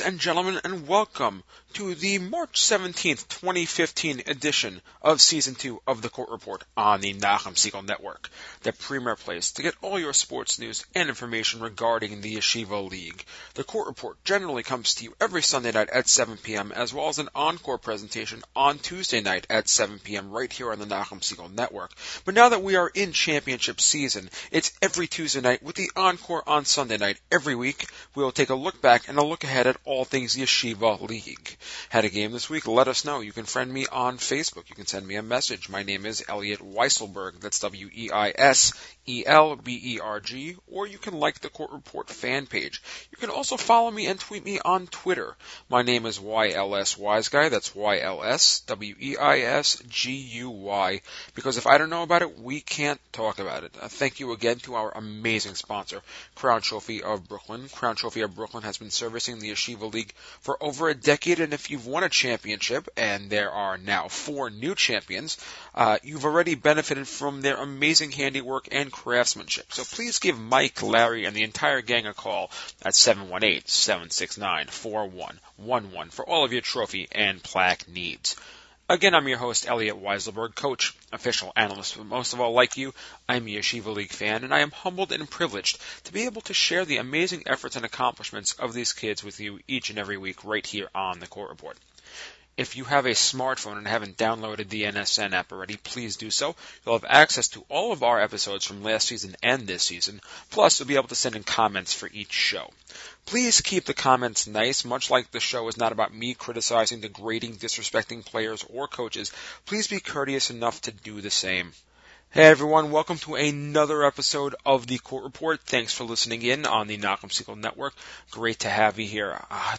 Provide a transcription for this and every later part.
and gentlemen, and welcome to the March 17th, 2015 edition of Season 2 of the Court Report on the Nachum Segal Network, the premier place to get all your sports news and information regarding the Yeshiva League. The Court Report generally comes to you every Sunday night at 7 p.m., as well as an encore presentation on Tuesday night at 7 p.m. right here on the Nachum Segal Network. But now that we are in championship season, it's every Tuesday night with the encore on Sunday night. Every week, we will take a look back and a look ahead at all things Yeshiva League. Had a game this week? Let us know. You can friend me on Facebook. You can send me a message. My name is Elliot Weiselberg. That's W-E-I-S E-L-B-E-R-G, or you can like the Court Report fan page. You can also follow me and tweet me on Twitter. My name is YLS Wise Guy. That's Y-L-S W-E-I-S-G-U-Y. Because if I don't know about it, we can't talk about it. Uh, thank you again to our amazing sponsor, Crown Trophy of Brooklyn. Crown Trophy of Brooklyn has been servicing the Yeshiva League for over a decade, and if you've won a championship, and there are now four new champions, uh, you've already benefited from their amazing handiwork and craftsmanship. So please give Mike, Larry, and the entire gang a call at 718-769-4111 for all of your trophy and plaque needs. Again, I'm your host, Elliot Weiselberg, coach, official analyst, but most of all, like you, I'm a Yeshiva League fan, and I am humbled and privileged to be able to share the amazing efforts and accomplishments of these kids with you each and every week right here on the Court Report. If you have a smartphone and haven't downloaded the NSN app already, please do so. You'll have access to all of our episodes from last season and this season. Plus, you'll be able to send in comments for each show. Please keep the comments nice, much like the show is not about me criticizing, degrading, disrespecting players or coaches. Please be courteous enough to do the same. Hey everyone, welcome to another episode of the Court Report. Thanks for listening in on the Nachum Segal Network. Great to have you here. Uh,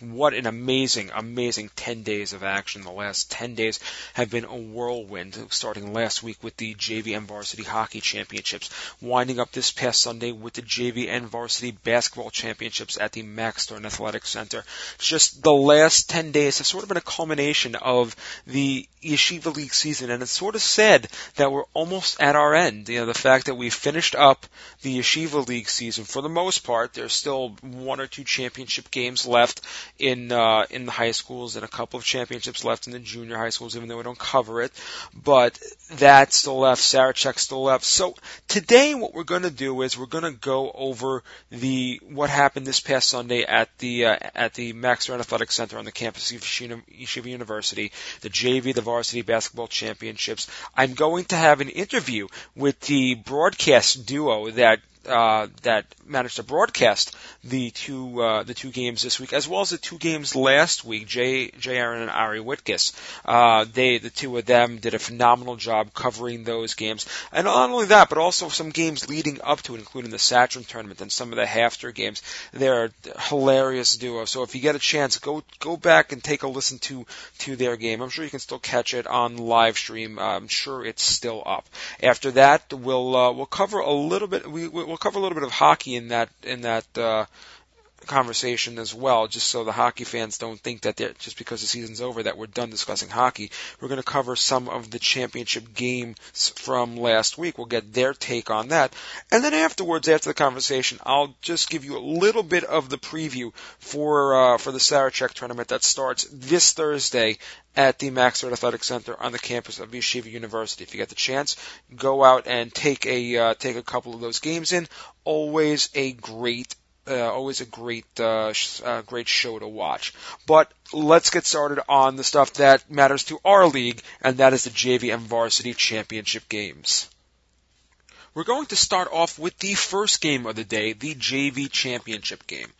what an amazing, amazing 10 days of action. The last 10 days have been a whirlwind, starting last week with the JV and Varsity Hockey Championships, winding up this past Sunday with the JV and Varsity Basketball Championships at the Max Stern Athletic Center. Just the last 10 days have sort of been a culmination of the Yeshiva League season, and it's sort of sad that we're almost at our end. You know, the fact that we finished up the Yeshiva League season for the most part. There's still one or two championship games left in uh, in the high schools and a couple of championships left in the junior high schools, even though we don't cover it. But that's still left. Sarachek still left. So today, what we're going to do is we're going to go over the what happened this past Sunday at the uh, at the Max Athletic Center on the campus of Yeshiva University, the JV, the varsity basketball championships. I'm going to have an interview with the broadcast duo that uh, that managed to broadcast the two uh, the two games this week, as well as the two games last week. Jay Jay Aaron and Ari Witkiss, uh, they the two of them did a phenomenal job covering those games, and not only that, but also some games leading up to it, including the Saturn tournament and some of the HAFTR games. They're a hilarious duo. So if you get a chance, go go back and take a listen to to their game. I'm sure you can still catch it on live stream. I'm sure it's still up. After that, we'll uh, we'll cover a little bit. We we'll cover a little bit of hockey in that in that uh, conversation as well, just so the hockey fans don't think that just because the season's over that we're done discussing hockey. We're going to cover some of the championship games from last week. We'll get their take on that. And then afterwards, after the conversation, I'll just give you a little bit of the preview for, uh, for the Sarachek tournament that starts this Thursday at the Max Stern Athletic Center on the campus of Yeshiva University. If you get the chance, go out and take a uh, take a couple of those games in. Always a great uh, always a great uh, sh- uh, great show to watch. But let's get started on the stuff that matters to our league, and that is the JV and Varsity Championship games. We're going to start off with the first game of the day, the JV Championship game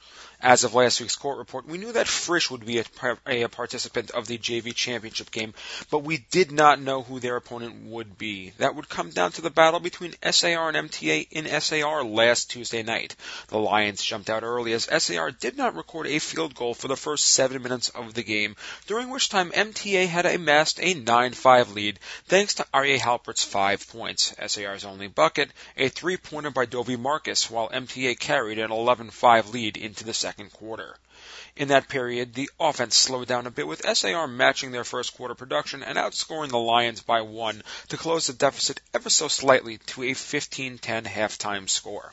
as of last week's court report, we knew that Frisch would be a, a, participant of the JV championship game, but we did not know who their opponent would be. That would come down to the battle between SAR and MTA in SAR last Tuesday night. The Lions jumped out early as SAR did not record a field goal for the first seven minutes of the game, during which time MTA had amassed a 9-5 lead thanks to Aryeh Halpert's five points, SAR's only bucket, a three-pointer by Dovi Marcus, while MTA carried an 11-5 lead into the second second quarter. In that period, the offense slowed down a bit with SAR matching their first quarter production and outscoring the Lions by one to close the deficit ever so slightly to a 15-10 halftime score.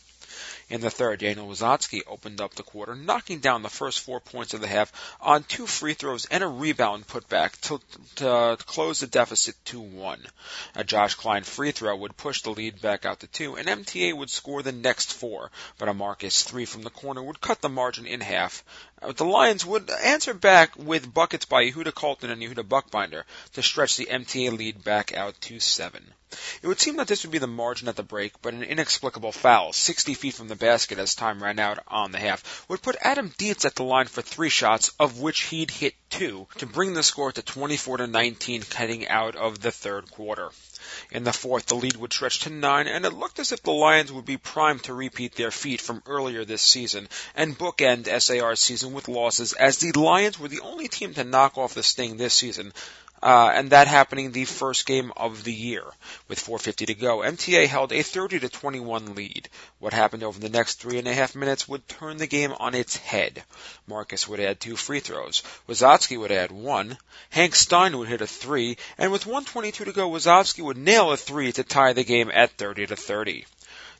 In the third, Daniel Wazowski opened up the quarter, knocking down the first four points of the half on two free throws and a rebound putback to, to, to close the deficit to one. A Josh Klein free throw would push the lead back out to two, and MTA would score the next four, but a Marcus three from the corner would cut the margin in half. The Lions would answer back with buckets by Yehuda Colton and Yehuda Buckbinder to stretch the MTA lead back out to seven. It would seem that this would be the margin at the break, but an inexplicable foul, 60 feet from the basket as time ran out on the half, would put Adam Dietz at the line for three shots, of which he'd hit two, to bring the score to 24 to 19 heading out of the third quarter. In the fourth, the lead would stretch to nine, and it looked as if the Lions would be primed to repeat their feat from earlier this season and bookend SAR's season with losses, as the Lions were the only team to knock off the Sting this season, uh, and that happening the first game of the year. With 4:50 to go, MTA held a 30 to 21 lead. What happened over the next three and a half minutes would turn the game on its head. Marcus would add two free throws. Wazowski would add one. Hank Stein would hit a three, and with 122 to go, Wazowski would nail a three to tie the game at 30 to 30.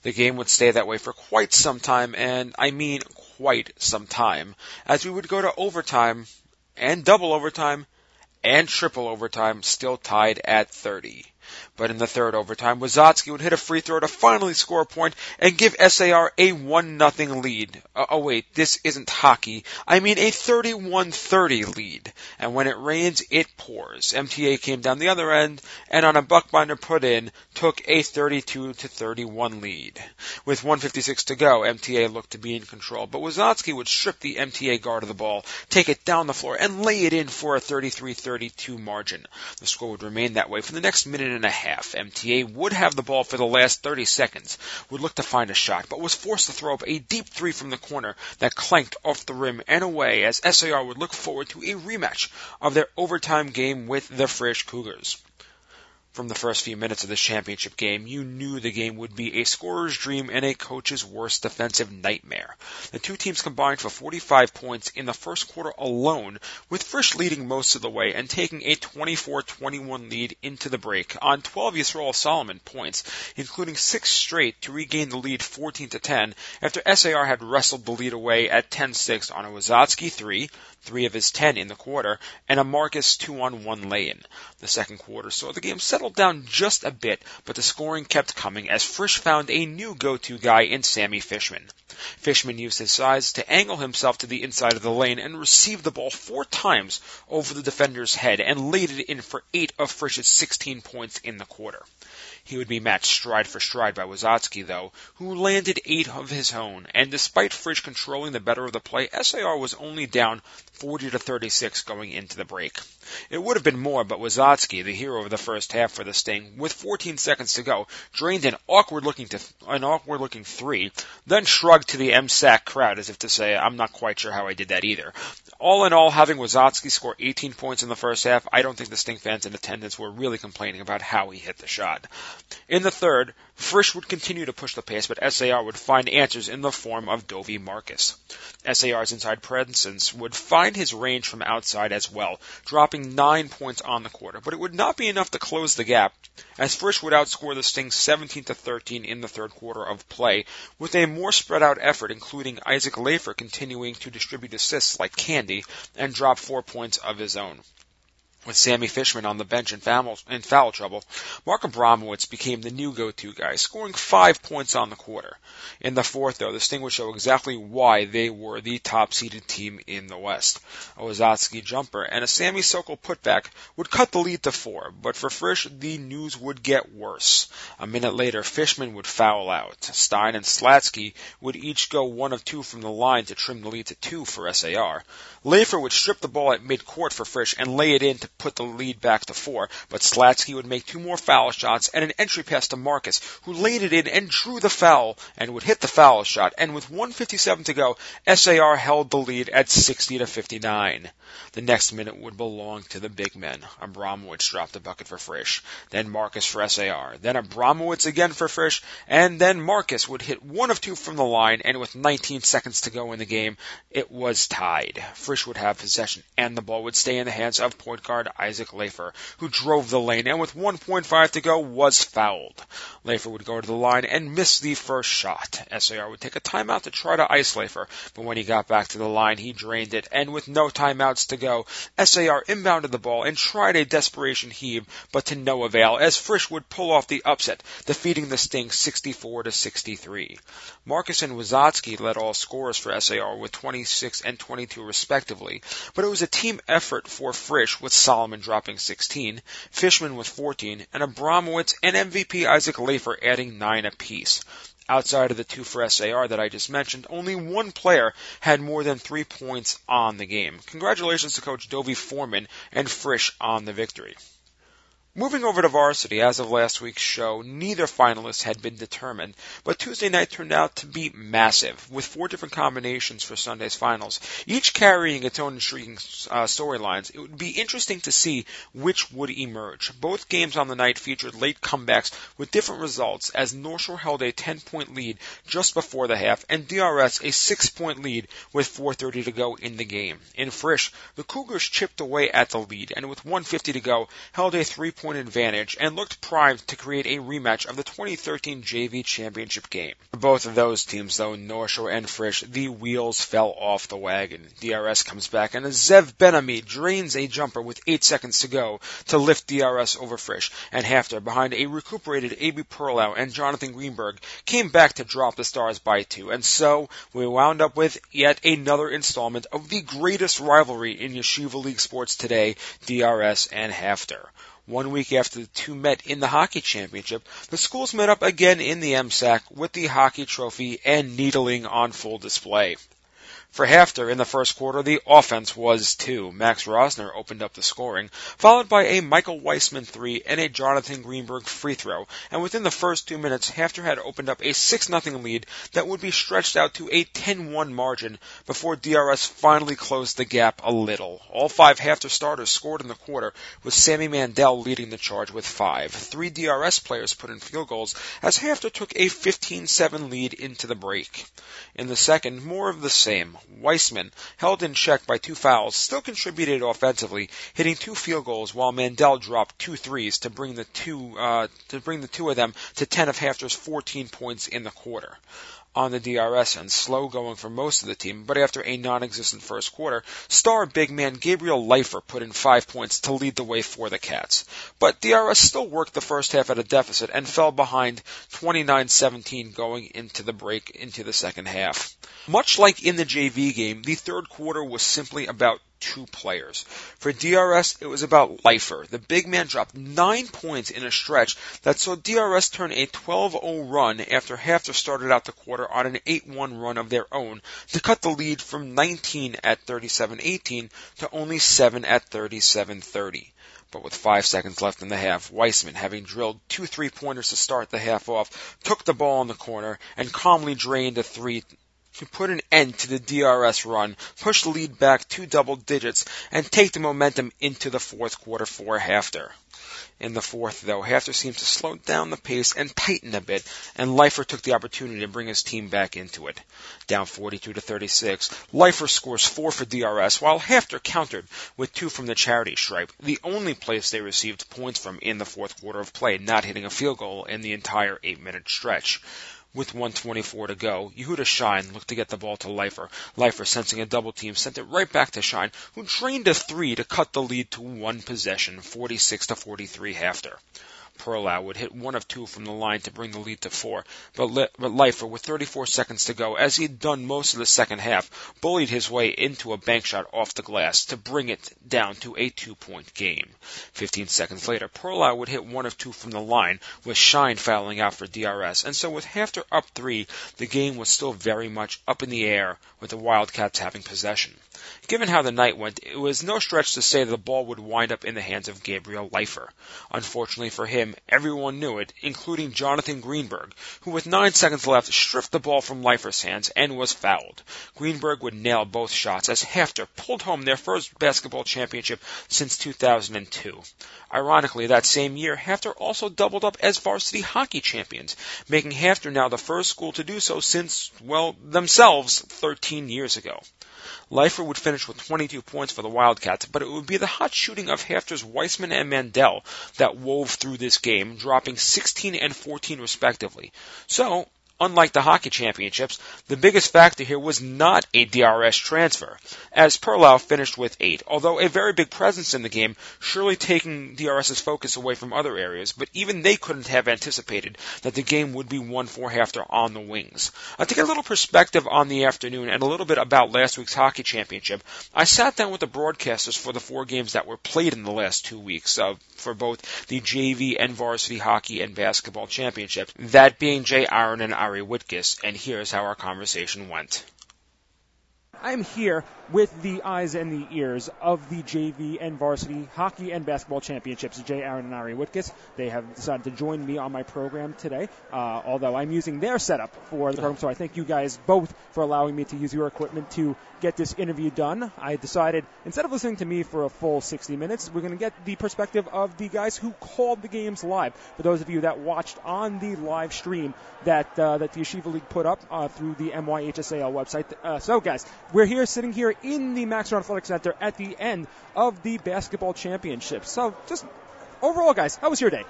The game would stay that way for quite some time, and I mean quite some time, as we would go to overtime and double overtime and triple overtime, still tied at 30. But in the third overtime, Wazowski would hit a free throw to finally score a point and give SAR a 1 nothing lead. Uh, oh wait, this isn't hockey. I mean a 31-30 lead. And when it rains, it pours. MTA came down the other end and on a buckbinder put in, took a 32-31 lead. With 156 to go, MTA looked to be in control, but Wazowski would strip the MTA guard of the ball, take it down the floor, and lay it in for a 33-32 margin. The score would remain that way for the next minute and a half. MTA would have the ball for the last 30 seconds, would look to find a shot, but was forced to throw up a deep three from the corner that clanked off the rim and away as SAR would look forward to a rematch of their overtime game with the Frisch Cougars. From the first few minutes of this championship game, you knew the game would be a scorer's dream and a coach's worst defensive nightmare. The two teams combined for 45 points in the first quarter alone, with Frisch leading most of the way and taking a 24-21 lead into the break on 12 Yisrael Solomon points, including six straight to regain the lead 14-10 after SAR had wrestled the lead away at 10-6 on a Wazowski 3, three of his 10 in the quarter, and a Marcus 2-on-1 lay-in. The second quarter saw the game settle settled down just a bit, but the scoring kept coming as Frisch found a new go-to guy in Sammy Fishman. Fishman used his size to angle himself to the inside of the lane and received the ball four times over the defender's head and laid it in for eight of Frisch's 16 points in the quarter. He would be matched stride for stride by Wazowski, though, who landed eight of his own, and despite Frisch controlling the better of the play, SAR was only down 40 to 36 going into the break. It would have been more, but Wazowski, the hero of the first half for the Sting, with 14 seconds to go, drained an awkward looking to an awkward looking three, then shrugged to the MSAC crowd as if to say, "I'm not quite sure how I did that either." All in all, having Wazowski score 18 points in the first half, I don't think the Sting fans in attendance were really complaining about how he hit the shot. In the third, Frisch would continue to push the pace, but SAR would find answers in the form of Dovie Marcus. SAR's inside presence would find his range from outside as well, dropping nine points on the quarter, but it would not be enough to close the gap, as Frisch would outscore the Sting 17 to 13 in the third quarter of play, with a more spread out effort, including Isaac Lafer continuing to distribute assists like candy and drop four points of his own with Sammy Fishman on the bench in foul, in foul trouble, Mark Abramowitz became the new go-to guy, scoring five points on the quarter. In the fourth, though, the Sting would show exactly why they were the top-seeded team in the West. A Wazowski jumper and a Sammy Sokol putback would cut the lead to four, but for Frisch, the news would get worse. A minute later, Fishman would foul out. Stein and Slatsky would each go one of two from the line to trim the lead to two for SAR. Lafer would strip the ball at midcourt for Frisch and lay it in to put the lead back to four, but Slatsky would make two more foul shots and an entry pass to Marcus, who laid it in and drew the foul and would hit the foul shot. And with 157 to go, SAR held the lead at 60 to 59. The next minute would belong to the big men. Abramowitz dropped a bucket for Frisch, then Marcus for SAR, then Abramowitz again for Frisch, and then Marcus would hit one of two from the line, and with 19 seconds to go in the game, it was tied. Frisch would have possession, and the ball would stay in the hands of point guard Isaac Lafer, who drove the lane, and with 1.5 to go, was fouled. Lafer would go to the line and miss the first shot. SAR would take a timeout to try to ice Lafer, but when he got back to the line, he drained it, and with no timeouts to go, SAR inbounded the ball and tried a desperation heave, but to no avail, as Frisch would pull off the upset, defeating the Sting 64 to 63. Marcus and Wazotsky led all scorers for SAR with 26 and 22 respectively, but it was a team effort for Frisch with Solomon dropping 16, Fishman with 14, and Abramowitz and MVP Isaac Lafer adding 9 apiece. Outside of the two for SAR that I just mentioned, only one player had more than three points on the game. Congratulations to Coach Dovie Foreman and Frisch on the victory. Moving over to varsity, as of last week's show, neither finalist had been determined, but Tuesday night turned out to be massive, with four different combinations for Sunday's finals, each carrying its own intriguing uh, storylines. It would be interesting to see which would emerge. Both games on the night featured late comebacks with different results, as North Shore held a 10-point lead just before the half, and DRS a 6-point lead with 4.30 to go in the game. In Frisch, the Cougars chipped away at the lead, and with 150 to go, held a 3 point advantage and looked primed to create a rematch of the 2013 JV championship game. For both of those teams, though, North Shore and Frisch, the wheels fell off the wagon. DRS comes back and Zev Benami drains a jumper with 8 seconds to go to lift DRS over Frisch, and HAFTR, behind a recuperated A.B. Perlow and Jonathan Greenberg, came back to drop the Stars by two, and so we wound up with yet another installment of the greatest rivalry in Yeshiva League sports today, DRS and HAFTR. One week after the two met in the hockey championship, the schools met up again in the MSAC with the hockey trophy and needling on full display. For HAFTR in the first quarter, the offense was two. Max Rosner opened up the scoring, followed by a Michael Weissman three and a Jonathan Greenberg free throw. And within the first two minutes, HAFTR had opened up a 6-0 lead that would be stretched out to a 10-1 margin before DRS finally closed the gap a little. All five HAFTR starters scored in the quarter, with Sammy Mandel leading the charge with five. Three DRS players put in field goals as HAFTR took a 15-7 lead into the break. In the second, more of the same. Weissman, held in check by two fouls, still contributed offensively, hitting two field goals while Mandel dropped two threes to bring the two uh, to bring the two of them to 10 of HAFTR's 14 points in the quarter on the DRS and slow going for most of the team, but after a non-existent first quarter, star big man Gabriel Leifer put in five points to lead the way for the Cats. But DRS still worked the first half at a deficit and fell behind 29-17 going into the break into the second half. Much like in the JV game, the third quarter was simply about two players. For DRS, it was about Leifer. The big man dropped nine points in a stretch that saw DRS turn a 12-0 run after HAFTR started out the quarter on an 8-1 run of their own to cut the lead from 19 at 37-18 to only 7 at 37-30. But with five seconds left in the half, Weissman, having drilled two three-pointers to start the half off, took the ball in the corner and calmly drained a three to put an end to the DRS run, push the lead back two double digits, and take the momentum into the fourth quarter for HAFTR. In the fourth, though, HAFTR seemed to slow down the pace and tighten a bit, and Leifer took the opportunity to bring his team back into it. Down 42 to 36, Leifer scores four for DRS, while HAFTR countered with two from the charity stripe, the only place they received points from in the fourth quarter of play, not hitting a field goal in the entire eight-minute stretch. With 124 to go, Yehuda Shine looked to get the ball to Leifer. Leifer, sensing a double team, sent it right back to Shine, who drained a three to cut the lead to one possession, 46 to 43 HAFTR. Perlow would hit one of two from the line to bring the lead to four, but, Le- but Leifer, with 34 seconds to go, as he'd done most of the second half, bullied his way into a bank shot off the glass to bring it down to a two-point game. 15 seconds later, Perlow would hit one of two from the line, with Shine fouling out for DRS, and so with HAFTR up three, the game was still very much up in the air, with the Wildcats having possession. Given how the night went, it was no stretch to say that the ball would wind up in the hands of Gabriel Leifer. Unfortunately for him, everyone knew it, including Jonathan Greenberg, who with nine seconds left stripped the ball from Leifer's hands and was fouled. Greenberg would nail both shots as HAFTR pulled home their first basketball championship since 2002. Ironically, that same year, HAFTR also doubled up as varsity hockey champions, making HAFTR now the first school to do so since, well, themselves 13 years ago. Leifer would finish with 22 points for the Wildcats, but it would be the hot shooting of HAFTR's Weissman and Mandel that wove through this game, dropping 16 and 14 respectively. So, Unlike the hockey championships, the biggest factor here was not a DRS transfer, as Perlow finished with eight, although a very big presence in the game, surely taking DRS's focus away from other areas, but even they couldn't have anticipated that the game would be won for HAFTR on the wings. Uh, to get a little perspective on the afternoon and a little bit about last week's hockey championship, I sat down with the broadcasters for the four games that were played in the last two weeks uh, for both the JV and varsity hockey and basketball championships, that being Jay Aaron and Whitkus, and here's how our conversation went. I'm here with the eyes and the ears of the JV and varsity hockey and basketball championships. Jay Aaron and Ari Whitkus. They have decided to join me on my program today, uh, although I'm using their setup for the program. So I thank you guys both for allowing me to use your equipment to get this interview done. I decided instead of listening to me for a full 60 minutes, we're going to get the perspective of the guys who called the games live. For those of you that watched on the live stream that uh, that the Yeshiva League put up uh, through the MYHSAL website. Uh, so guys, we're here sitting here in the Maxwell Athletic Center at the end of the basketball championship. So just overall, guys, how was your day?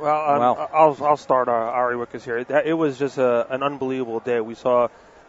Well, um, well. I'll I'll start. Uh, Ari Whitkus here. It, it was just a, an unbelievable day. We saw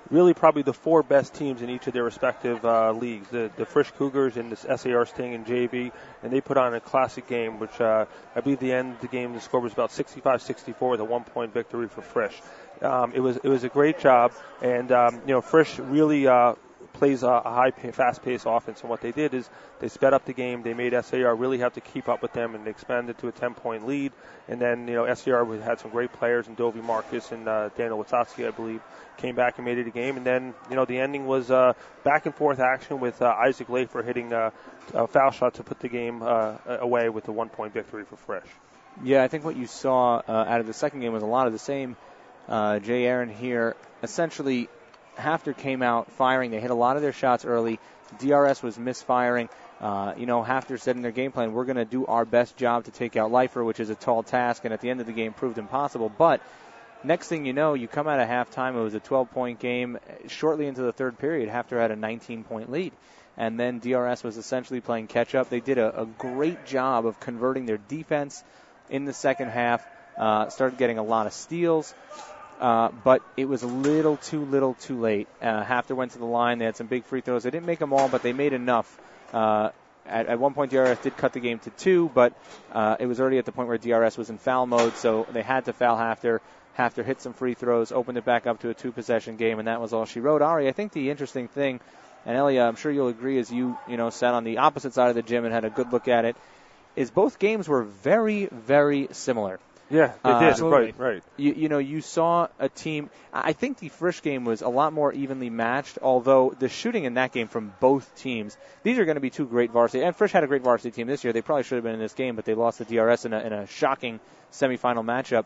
really probably the four best teams in each of their respective uh, leagues. The the Frisch Cougars and the SAR Sting and JV, and they put on a classic game, which uh, I believe the end of the game the score was about 65-64 with a one point victory for Frisch. Um, it was it was a great job, and um, you know Frisch really uh, plays a, a high, fast-paced offense. And what they did is they sped up the game. They made SAR really have to keep up with them, and they expanded to a 10-point lead. And then you know SAR had some great players, and Dovey Marcus and uh, Daniel Watsowski, I believe, came back and made it a game. And then you know the ending was uh, back and forth action with uh, Isaac Leifer hitting uh, a foul shot to put the game uh, away with a one-point victory for Frisch. Yeah, I think what you saw uh, out of the second game was a lot of the same. Uh, Jay Aaron here essentially HAFTR came out firing. They hit a lot of their shots early. DRS was misfiring. Uh, you know, HAFTR said in their game plan, we're going to do our best job to take out Leifer, which is a tall task, and at the end of the game proved impossible. But next thing you know, you come out of halftime. It was a 12-point game. Shortly into the third period, HAFTR had a 19-point lead. And then DRS was essentially playing catch up. They did a, a great job of converting their defense in the second half. Uh, started getting a lot of steals. Uh, but it was a little too little too late. Uh, HAFTR went to the line. They had some big free throws. They didn't make them all, but they made enough. Uh, at, at one point, DRS did cut the game to two, but uh, it was already at the point where DRS was in foul mode, so they had to foul HAFTR. HAFTR hit some free throws, opened it back up to a two-possession game, and that was all she wrote. Ari, I think the interesting thing, and Elia, I'm sure you'll agree, as you you know sat on the opposite side of the gym and had a good look at it, is both games were very very similar. Yeah, they uh, did. Right, right. You, you know, you saw a team. I think the Frisch game was a lot more evenly matched. Although the shooting in that game from both teams, these are going to be two great varsity. And Frisch had a great varsity team this year. They probably should have been in this game, but they lost the DRS in a, in a shocking semifinal matchup.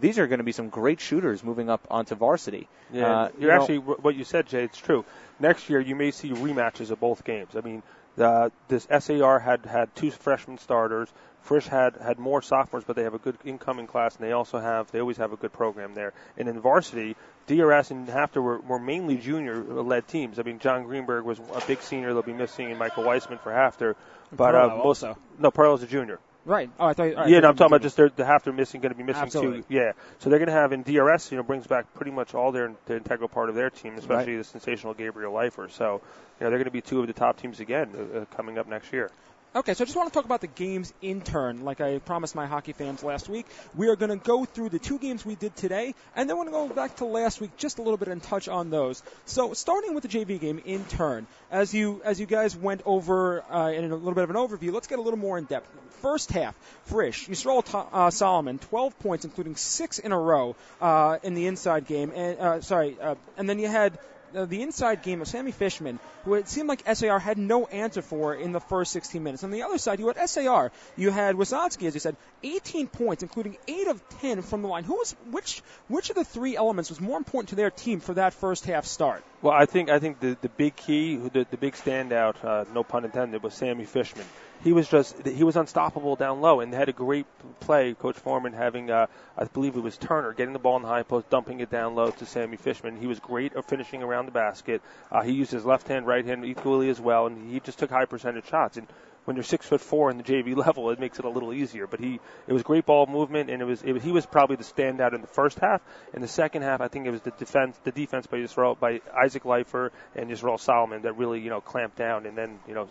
These are going to be some great shooters moving up onto varsity. Yeah, uh, you're you actually what you said, Jay. It's true. Next year, you may see rematches of both games. I mean, uh, this SAR had had two freshman starters. Frisch had had more sophomores, but they have a good incoming class, and they also have they always have a good program there. And in varsity, DRS and HAFTR were, were mainly junior-led teams. I mean, John Greenberg was a big senior; they'll be missing, and Michael Weissman for HAFTR. But uh, most also. no, Pearl's a junior. Right. Oh, I thought. Right, yeah, no, I'm talking about just the half they're, missing, going to be missing Absolutely. two. Yeah, so they're going to have in DRS, you know, brings back pretty much all their the integral part of their team, especially right. the sensational Gabriel Leifer. So, you know, they're going to be two of the top teams again uh, uh coming up next year. Okay, so I just want to talk about the games in turn. Like I promised my hockey fans last week, we are going to go through the two games we did today, and then we're going to go back to last week just a little bit and touch on those. So starting with the JV game in turn, as you as you guys went over uh, in a little bit of an overview, let's get a little more in depth. First half, Frisch, Yisrael uh, Solomon, 12 points, including six in a row uh, in the inside game, and uh, sorry, uh, and then you had uh, the inside game of Sammy Fishman, who it seemed like SAR had no answer for in the first 16 minutes. On the other side, you had SAR. You had Wisocki, as you said, 18 points, including 8 of 10 from the line. Who was which? Which of the three elements was more important to their team for that first half start? Well, I think I think the the big key, the the big standout, uh, no pun intended, was Sammy Fishman he was just he was unstoppable down low and had a great play. Coach Foreman having uh, I believe it was Turner getting the ball in the high post, dumping it down low to Sammy Fishman. He was great at finishing around the basket. Uh, he used his left hand, right hand equally as well, and he just took high percentage shots. And when you're six foot four in the JV level, it makes it a little easier. But he, it was great ball movement, and it was, it was he was probably the standout in the first half. In the second half, I think it was the defense, the defense by Yisrael, by Isaac Leifer and Yisrael Solomon that really you know clamped down, and then you know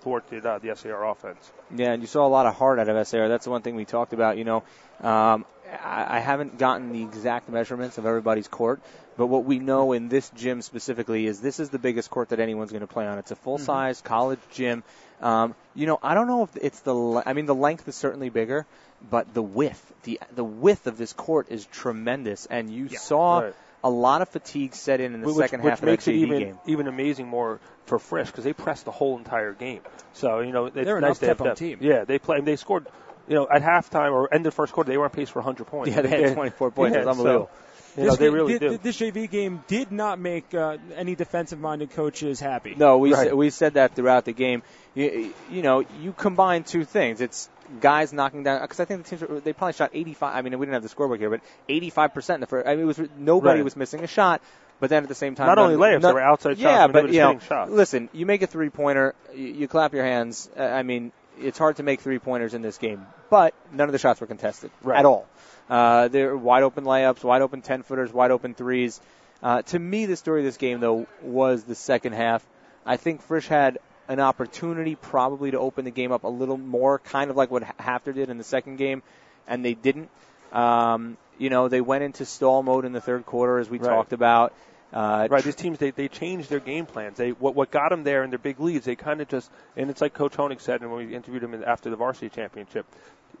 thwarted uh, the SAR offense. Yeah, and you saw a lot of heart out of SAR. That's the one thing we talked about. You know, um, I, I haven't gotten the exact measurements of everybody's court, but what we know in this gym specifically is this is the biggest court that anyone's going to play on. It's a full size mm-hmm. college gym. Um, you know, I don't know if it's the. I mean, the length is certainly bigger, but the width, the the width of this court is tremendous, and you yeah, saw. Right. A lot of fatigue set in in the which, second which half of makes that it even, game. even amazing more for Frisch because they pressed the whole entire game. So you know, they're nice an up-tempo team. Yeah, they play. They scored you know, at halftime or end of the first quarter, they were on pace for 100 points. Yeah, they had 24 points. Yeah, it was unbelievable. So, you know, they really did, do. This JV game did not make uh, any defensive-minded coaches happy. No, we right. we said that throughout the game. You, you know, you combine two things. It's guys knocking down because I think the teams they probably shot 85. I mean, we didn't have the scoreboard here, but 85 percent in the first. I mean, it was nobody right. was missing a shot. But then at the same time, not only layups, they were outside yeah, shots. but you know, shots. listen, you make a three pointer, you, you clap your hands. Uh, I mean, it's hard to make three pointers in this game, but none of the shots were contested right. at all. Uh, they're wide open layups, wide open 10 footers, wide open threes. Uh, to me, the story of this game, though, was the second half. I think Frisch had an opportunity probably to open the game up a little more, kind of like what HAFTR did in the second game, and they didn't. Um, you know, they went into stall mode in the third quarter, as we right. talked about. Uh, right, these teams they they changed their game plans. They what what got them there in their big leads. They kind of just and it's like Coach Honig said, and when we interviewed him after the varsity championship,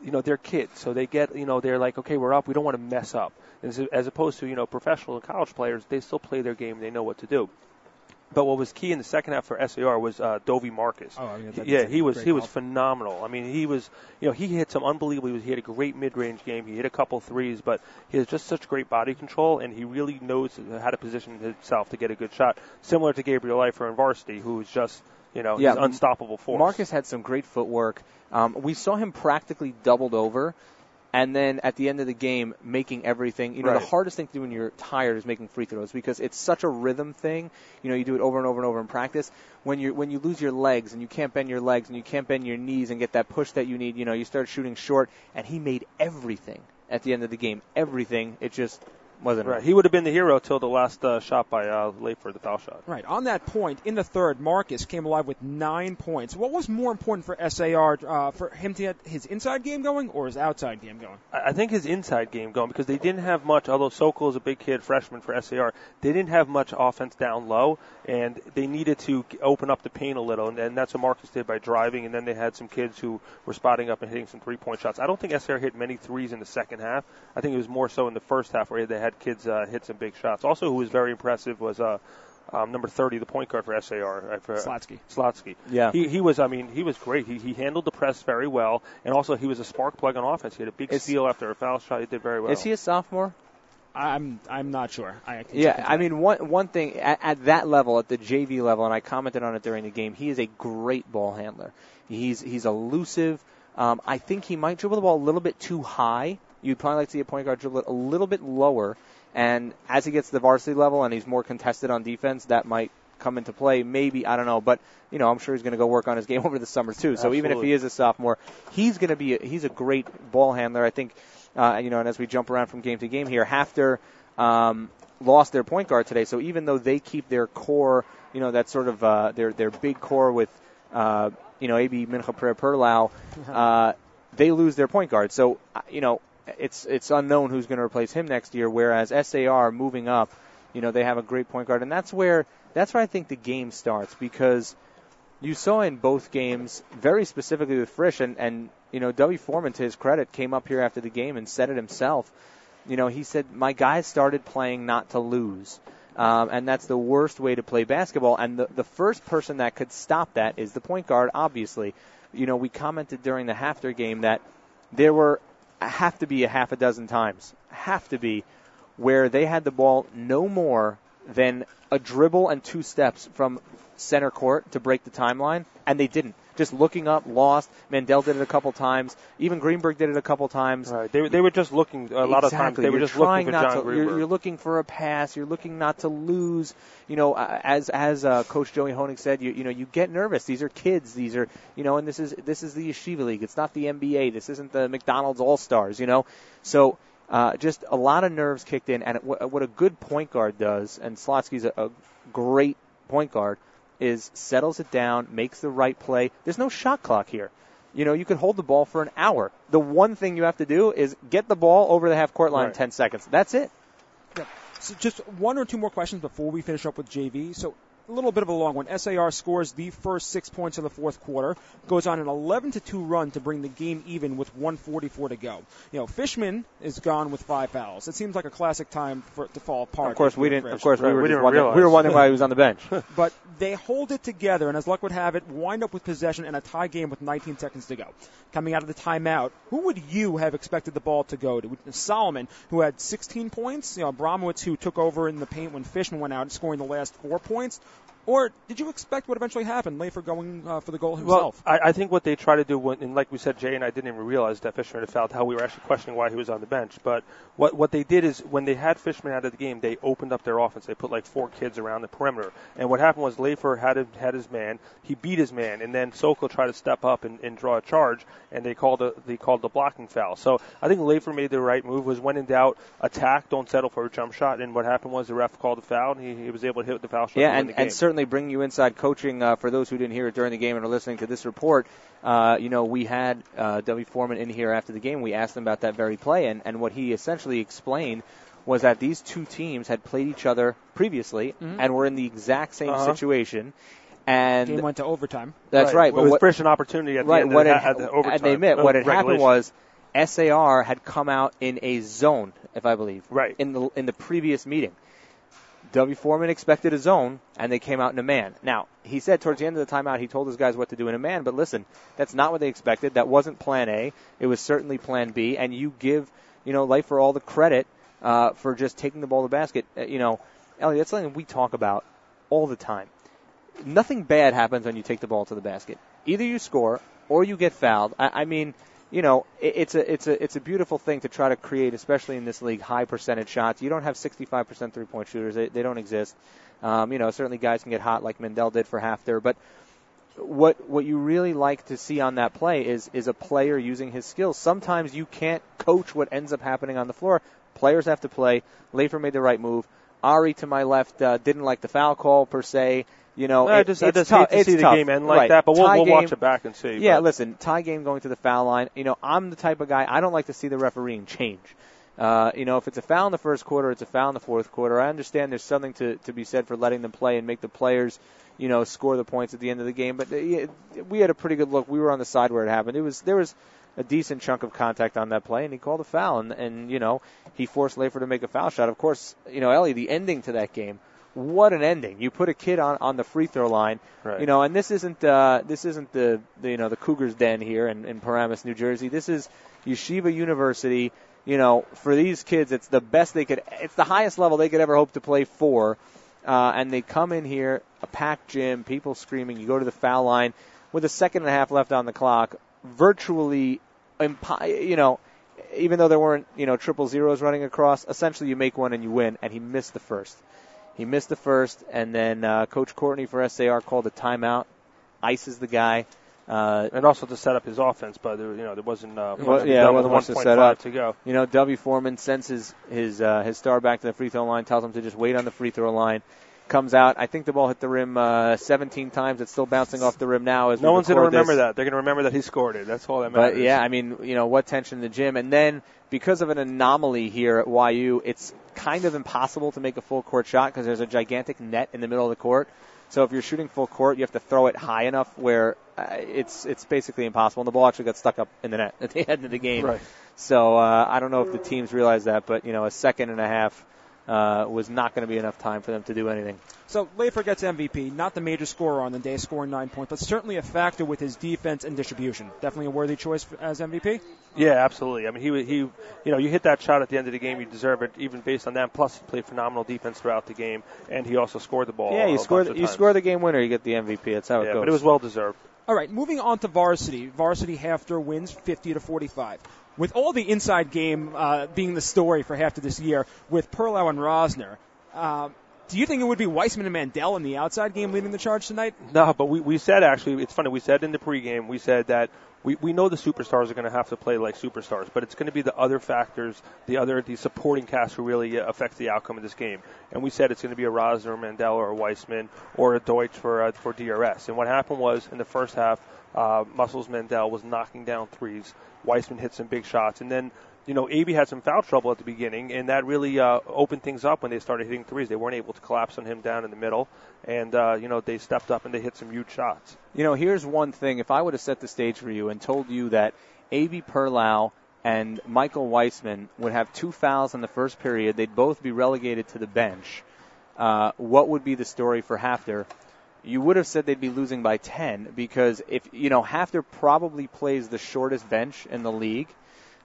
you know they're kids, so they get you know they're like okay we're up, we don't want to mess up. As, as opposed to you know professional and college players, they still play their game, they know what to do. But what was key in the second half for SAR was uh, Dovey Marcus. Oh, I mean, yeah, he was he was phenomenal. I mean, he was you know he hit some unbelievable. He had a great mid-range game. He hit a couple threes, but he has just such great body control, and he really knows how to position himself to get a good shot. Similar to Gabriel Leifer in varsity, who's just you know yeah, unstoppable force. Marcus had some great footwork. Um, we saw him practically doubled over and then at the end of the game making everything you know right. the hardest thing to do when you're tired is making free throws because it's such a rhythm thing. You know you do it over and over and over in practice. When you when you lose your legs and you can't bend your legs and you can't bend your knees and get that push that you need you know you start shooting short and he made everything at the end of the game. Everything. It just wasn't right. He would have been the hero till the last uh, shot by uh, Lafer the foul shot. Right. On that point, in the third, Marcus came alive with nine points. What was more important for SAR uh, for him to get his inside game going or his outside game going? I think his inside game going because they didn't have much. Although Sokol is a big kid, freshman for SAR, they didn't have much offense down low, and they needed to open up the paint a little, and, and that's what Marcus did by driving. And then they had some kids who were spotting up and hitting some three-point shots. I don't think SAR hit many threes in the second half. I think it was more so in the first half where they had kids uh, hit some big shots. Also, who was very impressive was uh, um, number 30, the point guard for SAR. Uh, for, Slotsky. Slotsky. Yeah. He, he was, I mean, he was great. He, he handled the press very well, and also he was a spark plug on offense. He had a big is, steal after a foul shot. He did very well. Is he a sophomore? I'm I'm not sure. I yeah, I mean one one thing at, at that level, at the JV level, and I commented on it during the game. He is a great ball handler. He's he's elusive. Um, I think he might dribble the ball a little bit too high. You'd probably like to see a point guard dribble it a little bit lower. And as he gets to the varsity level and he's more contested on defense, that might come into play. Maybe I don't know, but you know I'm sure he's going to go work on his game over the summer too. So Absolutely. even if he is a sophomore, he's going to be a, he's a great ball handler. I think uh, you know. And as we jump around from game to game here, HAFTR um, lost their point guard today. So even though they keep their core, you know, that sort of uh, their their big core with uh, you know AB Mincha Perlau, uh, they lose their point guard. So uh, you know it's it's unknown who's going to replace him next year. Whereas SAR moving up, you know, they have a great point guard, and that's where that's where I think the game starts because you saw in both games very specifically with Frisch and and you know W Foreman to his credit came up here after the game and said it himself. You know, he said my guys started playing not to lose. Um, and that's the worst way to play basketball. And the, the first person that could stop that is the point guard, obviously. You know, we commented during the HAFTR game that there were have to be a half a dozen times, have to be, where they had the ball no more than a dribble and two steps from center court to break the timeline, and they didn't. Just looking up, lost. Mandel did it a couple times. Even Greenberg did it a couple times. Right. They, they were just looking a lot exactly. of times. They you're were just looking for John to, Greenberg. you're, you're, looking for a pass. You're looking not to lose. You know, as as uh, Coach Joey Honig said, you you know you get nervous. These are kids. These are you know, and this is this is the Yeshiva League. It's not the NBA. This isn't the McDonald's All Stars. You know, so. Uh, just a lot of nerves kicked in, and what, what a good point guard does, and Slotsky's a, a great point guard, is settles it down, makes the right play. There's no shot clock here. You know, you can hold the ball for an hour. The one thing you have to do is get the ball over the half court line Right. in 10 seconds. That's it. Yeah. So just one or two more questions before we finish up with JV. So a little bit of a long one. SAR scores the first six points of the fourth quarter, goes on an 11 to 2 run to bring the game even with 144 to go. You know, Fishman is gone with five fouls. It seems like a classic time for it to fall apart. Of course, we didn't. Of Frisch. course, we Right, were we didn't wondering. realize. We were wondering why he was on the bench. but they hold it together, and as luck would have it, wind up with possession and a tie game with 19 seconds to go. Coming out of the timeout, who would you have expected the ball to go to? Solomon, who had 16 points, you know, Abramowitz, who took over in the paint when Fishman went out, scoring the last four points, or did you expect what eventually happened, Lafer going uh, for the goal himself? Well, I, I think what they try to do, when, and like we said, Jay and I didn't even realize that Fishman had fouled. How we were actually questioning why he was on the bench. But what what they did is when they had Fishman out of the game, they opened up their offense. They put like four kids around the perimeter. And what happened was Lafer had his, had his man. He beat his man, and then Sokol tried to step up and, and draw a charge, and they called a they called the blocking foul. So I think Lafer made the right move. Was when in doubt, attack, don't settle for a jump shot. And what happened was the ref called the foul, and he, he was able to hit the foul shot. Yeah, to and, the game. and certainly bring you inside coaching. Uh, for those who didn't hear it during the game and are listening to this report, uh, you know, we had uh, W. Foreman in here after the game. We asked him about that very play, and, and what he essentially explained was that these two teams had played each other previously Mhm. and were in the exact same Uh-huh. situation. And game went to overtime. that's right. It but was what, Frisch an opportunity at the right, end what of had, the overtime. and they admit uh, what had happened was SAR had come out in a zone, if I believe, Right. in the in the previous meeting. W. Foreman expected a zone, and they came out in a man. Now, he said towards the end of the timeout, he told his guys what to do in a man, but listen, that's not what they expected. That wasn't plan A. It was certainly plan B, and you give, you know, Lafer all the credit uh, for just taking the ball to the basket. Uh, you know, Ellie, that's something we talk about all the time. Nothing bad happens when you take the ball to the basket. Either you score or you get fouled. I, I mean, you know, it, it's a it's a it's a beautiful thing to try to create, especially in this league, high percentage shots. You don't have 65% three point shooters; they, they don't exist. Um, you know, certainly guys can get hot like Mendel did for HAFTR, but what what you really like to see on that play is is a player using his skills. Sometimes you can't coach what ends up happening on the floor. Players have to play. Lafer made the right move. Ari to my left uh, didn't like the foul call per se. You know, I it- just, I it's just tough. hate to it's see the tough. game end like Right. that, but we'll, we'll game, watch it back and see. yeah, but- listen, tie game going to the foul line. You know, I'm the type of guy I don't like to see the refereeing change. Uh, you know, if it's a foul in the first quarter, it's a foul in the fourth quarter. I understand there's something to, to be said for letting them play and make the players, you know, score the points at the end of the game. But uh, we had a pretty good look. We were on the side where it happened. It was there was a decent chunk of contact on that play, and he called a foul, and and you know he forced Lafer to make a foul shot. Of course, you know Ellie, the ending to that game. What an ending! You put a kid on on the free throw line, Right. you know, and this isn't uh, this isn't the, the you know the Cougars den here in, in Paramus, New Jersey. This is Yeshiva University. You know, for these kids, it's the best they could. It's the highest level they could ever hope to play for. Uh, and they come in here, a packed gym, people screaming. You go to the foul line with a second and a half left on the clock, virtually, you know, even though there weren't you know triple zeros running across, essentially you make one and you win. And he missed the first. He missed the first, and then uh, Coach Courtney for SAR called a timeout, ices the guy. Uh, and also to set up his offense, but there, you know there wasn't. Uh, Well, yeah, there wasn't much to set up. to go. You know, W. Foreman sends his his uh, his star back to the free throw line, tells him to just wait on the free throw line. Comes out. I think the ball hit the rim uh, 17 times. It's still bouncing off the rim now. As No one's going to remember this. that. They're going to remember that he scored it. That's all that matters. But yeah, I mean, you know, what tension in the gym. And then because of an anomaly here at YU, it's kind of impossible to make a full court shot because there's a gigantic net in the middle of the court. So if you're shooting full court, you have to throw it high enough where uh, it's it's basically impossible. And the ball actually got stuck up in the net at the end of the game. Right. So uh, I don't know if the teams realize that, but you know, a second and a half uh, was not going to be enough time for them to do anything. So Lafer gets MVP, not the major scorer on the day, scoring nine points, but certainly a factor with his defense and distribution. Definitely a worthy choice as MVP. Yeah, absolutely. I mean, he he, you know, you hit that shot at the end of the game, you deserve it, even based on that. Plus, he played phenomenal defense throughout the game, and he also scored the ball. Yeah, you score you score the game winner, you get the MVP. That's how yeah, it goes. but it was well deserved. All right, moving on to varsity. Varsity HAFTR wins 50 to 45. With all the inside game uh, being the story for HAFTR this year, with Perlow and Rosner, uh, do you think it would be Weissman and Mandel in the outside game leading the charge tonight? No, but we, we said actually, it's funny, we said in the pregame, we said that we, we know the superstars are going to have to play like superstars, but it's going to be the other factors, the other, the supporting cast who really uh, affects the outcome of this game. And we said it's going to be a Rosner, Mandel, or a Weissman, or a Deutsch for, uh, for DRS. And what happened was, in the first half, uh, Muscles Mandel was knocking down threes. Weissman hit some big shots. And then you know, AB had some foul trouble at the beginning, and that really uh, opened things up when they started hitting threes. They weren't able to collapse on him down in the middle, and uh, you know they stepped up and they hit some huge shots. You know, here's one thing: if I would have set the stage for you and told you that AB Perlow and Michael Weissman would have two fouls in the first period, they'd both be relegated to the bench. Uh, what would be the story for HAFTR? You would have said they'd be losing by 10 because if you know HAFTR probably plays the shortest bench in the league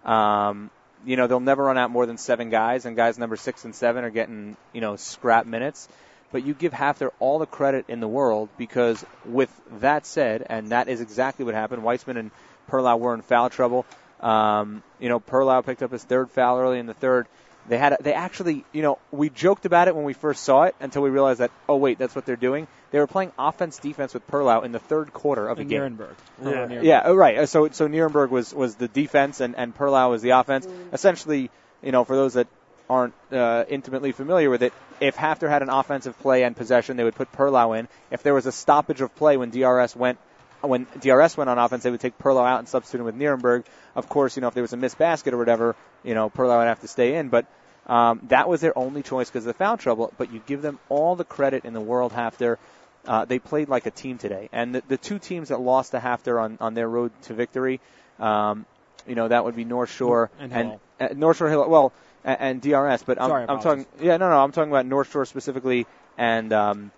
um, you know, they'll never run out more than seven guys, and guys number six and seven are getting, you know, scrap minutes. But you give HAFTR all the credit in the world because, with that said, and that is exactly what happened, Weissman and Perlow were in foul trouble. Um, you know, Perlow picked up his third foul early in the third. They had, a, they actually, you know, we joked about it when we first saw it until we realized that, oh wait, that's what they're doing. They were playing offense defense with Perlow in the third quarter of in the game. Nuremberg. Yeah, yeah, oh, right. Uh, So so Nuremberg was was the defense and and Perlow was the offense. Essentially, you know, for those that aren't uh, intimately familiar with it, if HAFTR had an offensive play and possession, they would put Perlow in. If there was a stoppage of play when DRS went when DRS went on offense, they would take Perlow out and substitute him with Nuremberg. Of course, you know, if there was a missed basket or whatever, you know, Perlow would have to stay in. But um, that was their only choice because of the foul trouble. But you give them all the credit in the world HAFTR. Uh, they played like a team today, and the, the two teams that lost to HAFTR on on their road to victory, um, you know, that would be North Shore and, and uh, North Shore Hill. Well, and, and DRS, but I'm, Sorry, I'm talking. Yeah, no, no, I'm talking about North Shore specifically and um,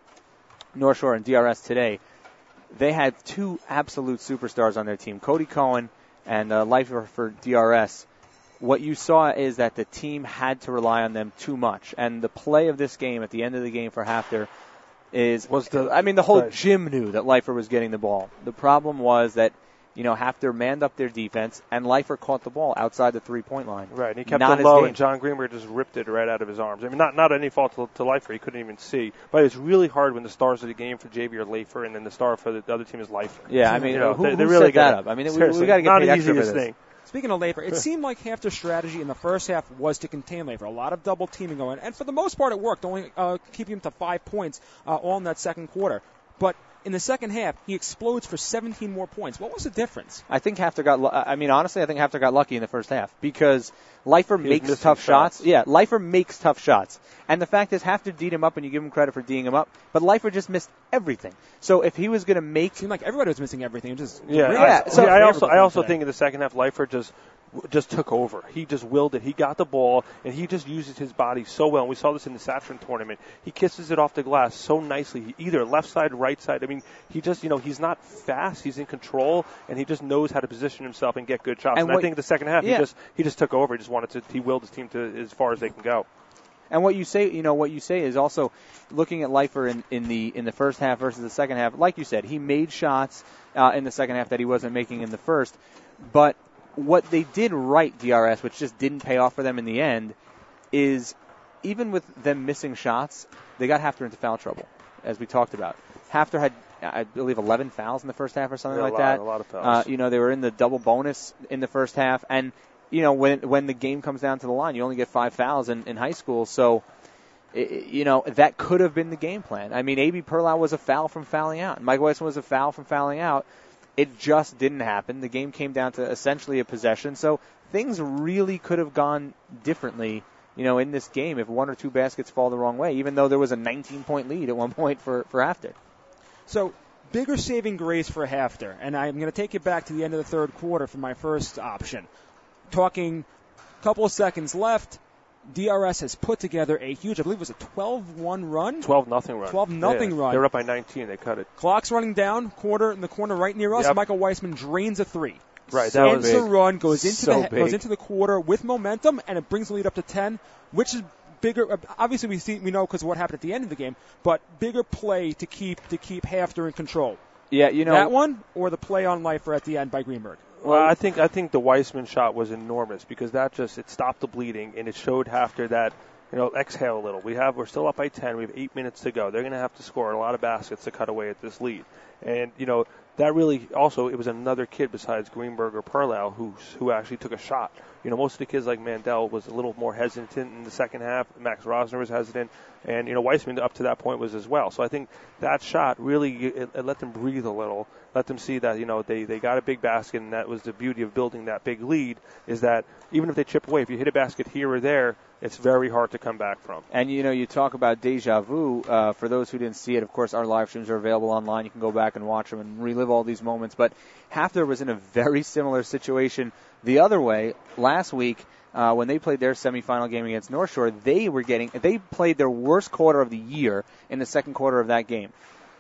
North Shore and DRS today. They had two absolute superstars on their team, Cody Cohen and uh, Leifer for DRS. What you saw is that the team had to rely on them too much, and the play of this game at the end of the game for HAFTR is Was the- I mean the whole right. gym knew that Leifer was getting the ball. The problem was that you know HAFTR manned up their defense and Leifer caught the ball outside the three point line. Right, and he kept Not it low, and John Greenberg just ripped it right out of his arms. I mean, not not any fault to, to Leifer, he couldn't even see. But it's really hard when the stars of the game for JV are Leifer, and then the star for the, the other team is Leifer. Yeah, I mean, You know, who, they, who they really set that gotta- up? I mean, we, seriously, we got to get not paid extra for this. thing. Speaking of Lafer, it seemed like HAFTR's strategy in the first half was to contain Lafer. A lot of double teaming going, and for the most part, it worked, only uh, keeping him to five points uh, all in that second quarter. But in the second half, he explodes for 17 more points. What was the difference? I think HAFTR got. lu- I mean, honestly, I think HAFTR got lucky in the first half because Leifer was makes tough shots. shots. Yeah, Leifer makes tough shots, and the fact is, HAFTR D'd him up, and you give him credit for D'ing him up. But Leifer just missed everything. So if he was going to make, It seemed like everybody was missing everything. It Just Yeah, Yeah, I, so- yeah, I also I also today. think in the second half, Leifer just just took over. He just willed it. He got the ball and he just uses his body so well. And we saw this in the Saturn tournament. He kisses it off the glass so nicely. He, either left side, right side. I mean, he just you know he's not fast. He's in control and he just knows how to position himself and get good shots. And And, what- I think the second half yeah. he just he just took over. He just wanted to he willed his team to as far as they can go. and what you say, you know, what you say is also looking at Leifer in, in the in the first half versus the second half. Like you said, he made shots uh, in the second half that he wasn't making in the first, but what they did right, DRS, which just didn't pay off for them in the end, is even with them missing shots, they got HAFTR into foul trouble, as we talked about. HAFTR had, I believe, 11 fouls in the first half or something Yeah, like lot- that. a lot of fouls. Uh, you know, they were in the double bonus in the first half, and you know, when when the game comes down to the line, you only get five fouls in, in high school, so. You know that could have been the game plan. I mean, AB Perlow was a foul from fouling out. Mike Weissman was a foul from fouling out. It just didn't happen. The game came down to essentially a possession. So things really could have gone differently, you know, in this game if one or two baskets fall the wrong way, even though there was a 19 point lead at one point for, for HAFTR. So, bigger saving grace for HAFTR, and I'm going to take you back to the end of the third quarter for my first option. Talking a couple of seconds left, DRS has put together a huge, I believe it was a 12-1 run. 12 nothing run. 12 nothing yeah. run. They're up by 19. They cut it. Clock's running down, quarter in the corner right near us. Yep. Michael Weissman drains a three. Right, that was the run, goes into So the big. goes into the quarter with momentum, and it brings the lead up to 10, which is bigger. uh, Obviously, we see we know because of what happened at the end of the game, but bigger play to keep to keep HAFTR in control. Yeah, you know, that one or the play on Leifer at the end by Greenberg. Well, I think I think the Weissman shot was enormous because that just it stopped the bleeding and it showed after that you know exhale a little. We have we're still up by ten. We have eight minutes to go. They're going to have to score a lot of baskets to cut away at this lead. And you know that really also it was another kid besides Greenberg or Perlow who who actually took a shot. You know most of the kids like Mandel was a little more hesitant in the second half. Max Rosner was hesitant, and you know Weissman up to that point was as well. So I think that shot really it, it let them breathe a little, let them see that you know they they got a big basket, and that was the beauty of building that big lead is that even if they chip away, if you hit a basket here or there, it's very hard to come back from. And you know, you talk about deja vu. Uh, for those who didn't see it, of course, our live streams are available online. You can go back and watch them and relive all these moments. But HAFTR was in a very similar situation the other way last week uh, when they played their semifinal game against North Shore. They were getting they played their worst quarter of the year in the second quarter of that game.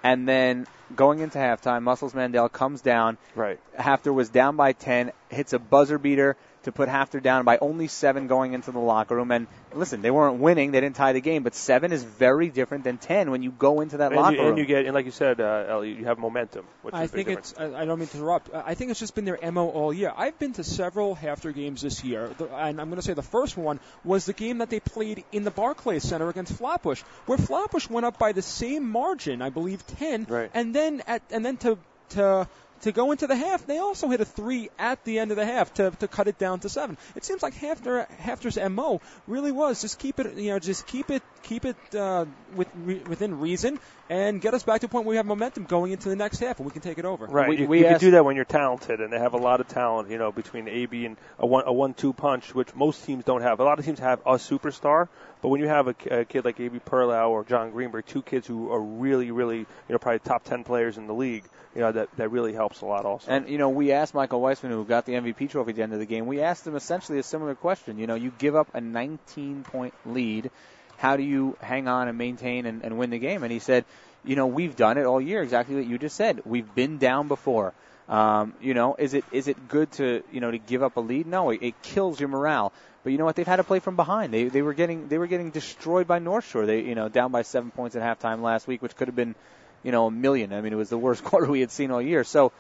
And then going into halftime, Muscles Mandel comes down. Right. HAFTR was down by 10, hits a buzzer beater to put HAFTR down by only seven going into the locker room. And listen, they weren't winning; they didn't tie the game. But seven is very different than ten when you go into that And locker you, room. and you get and like you said, uh, Ellie, you have momentum, which I is think it's. I I don't mean to interrupt. I think it's just been their mo all year. I've been to several HAFTR games this year, and I'm going to say the first one was the game that they played in the Barclays Center against Flatbush, where Flatbush went up by the same margin, I believe, ten, Right. and then at and then to to. To go into the half, they also hit a three at the end of the half to, to cut it down to seven. It seems like HAFTR, HAFTR's mo really was just keep it, you know, just keep it, keep it uh, with, re, within reason, and get us back to a point where we have momentum going into the next half, and we can take it over. Right. We- you we you can do that when you're talented, and they have a lot of talent. You know, between AB and a one a one-two punch, which most teams don't have. A lot of teams have a superstar, but when you have a, a kid like AB Perlow or John Greenberg, two kids who are really, really, you know, probably top ten players in the league, you know, that that really helps a lot. Also. And you know, we asked Michael Weissman, who got the MVP trophy at the end of the game. We asked him essentially a similar question. You know, you give up a 19-point lead. How do you hang on and maintain and, and win the game? And he said, you know, we've done it all year. Exactly what you just said. We've been down before. Um, you know, is it is it good to you know to give up a lead? No, it, it kills your morale. But you know what? They've had to play from behind. They they were getting they were getting destroyed by North Shore. They you know down by seven points at halftime last week, which could have been you know a million. I mean, it was the worst quarter we had seen all year. So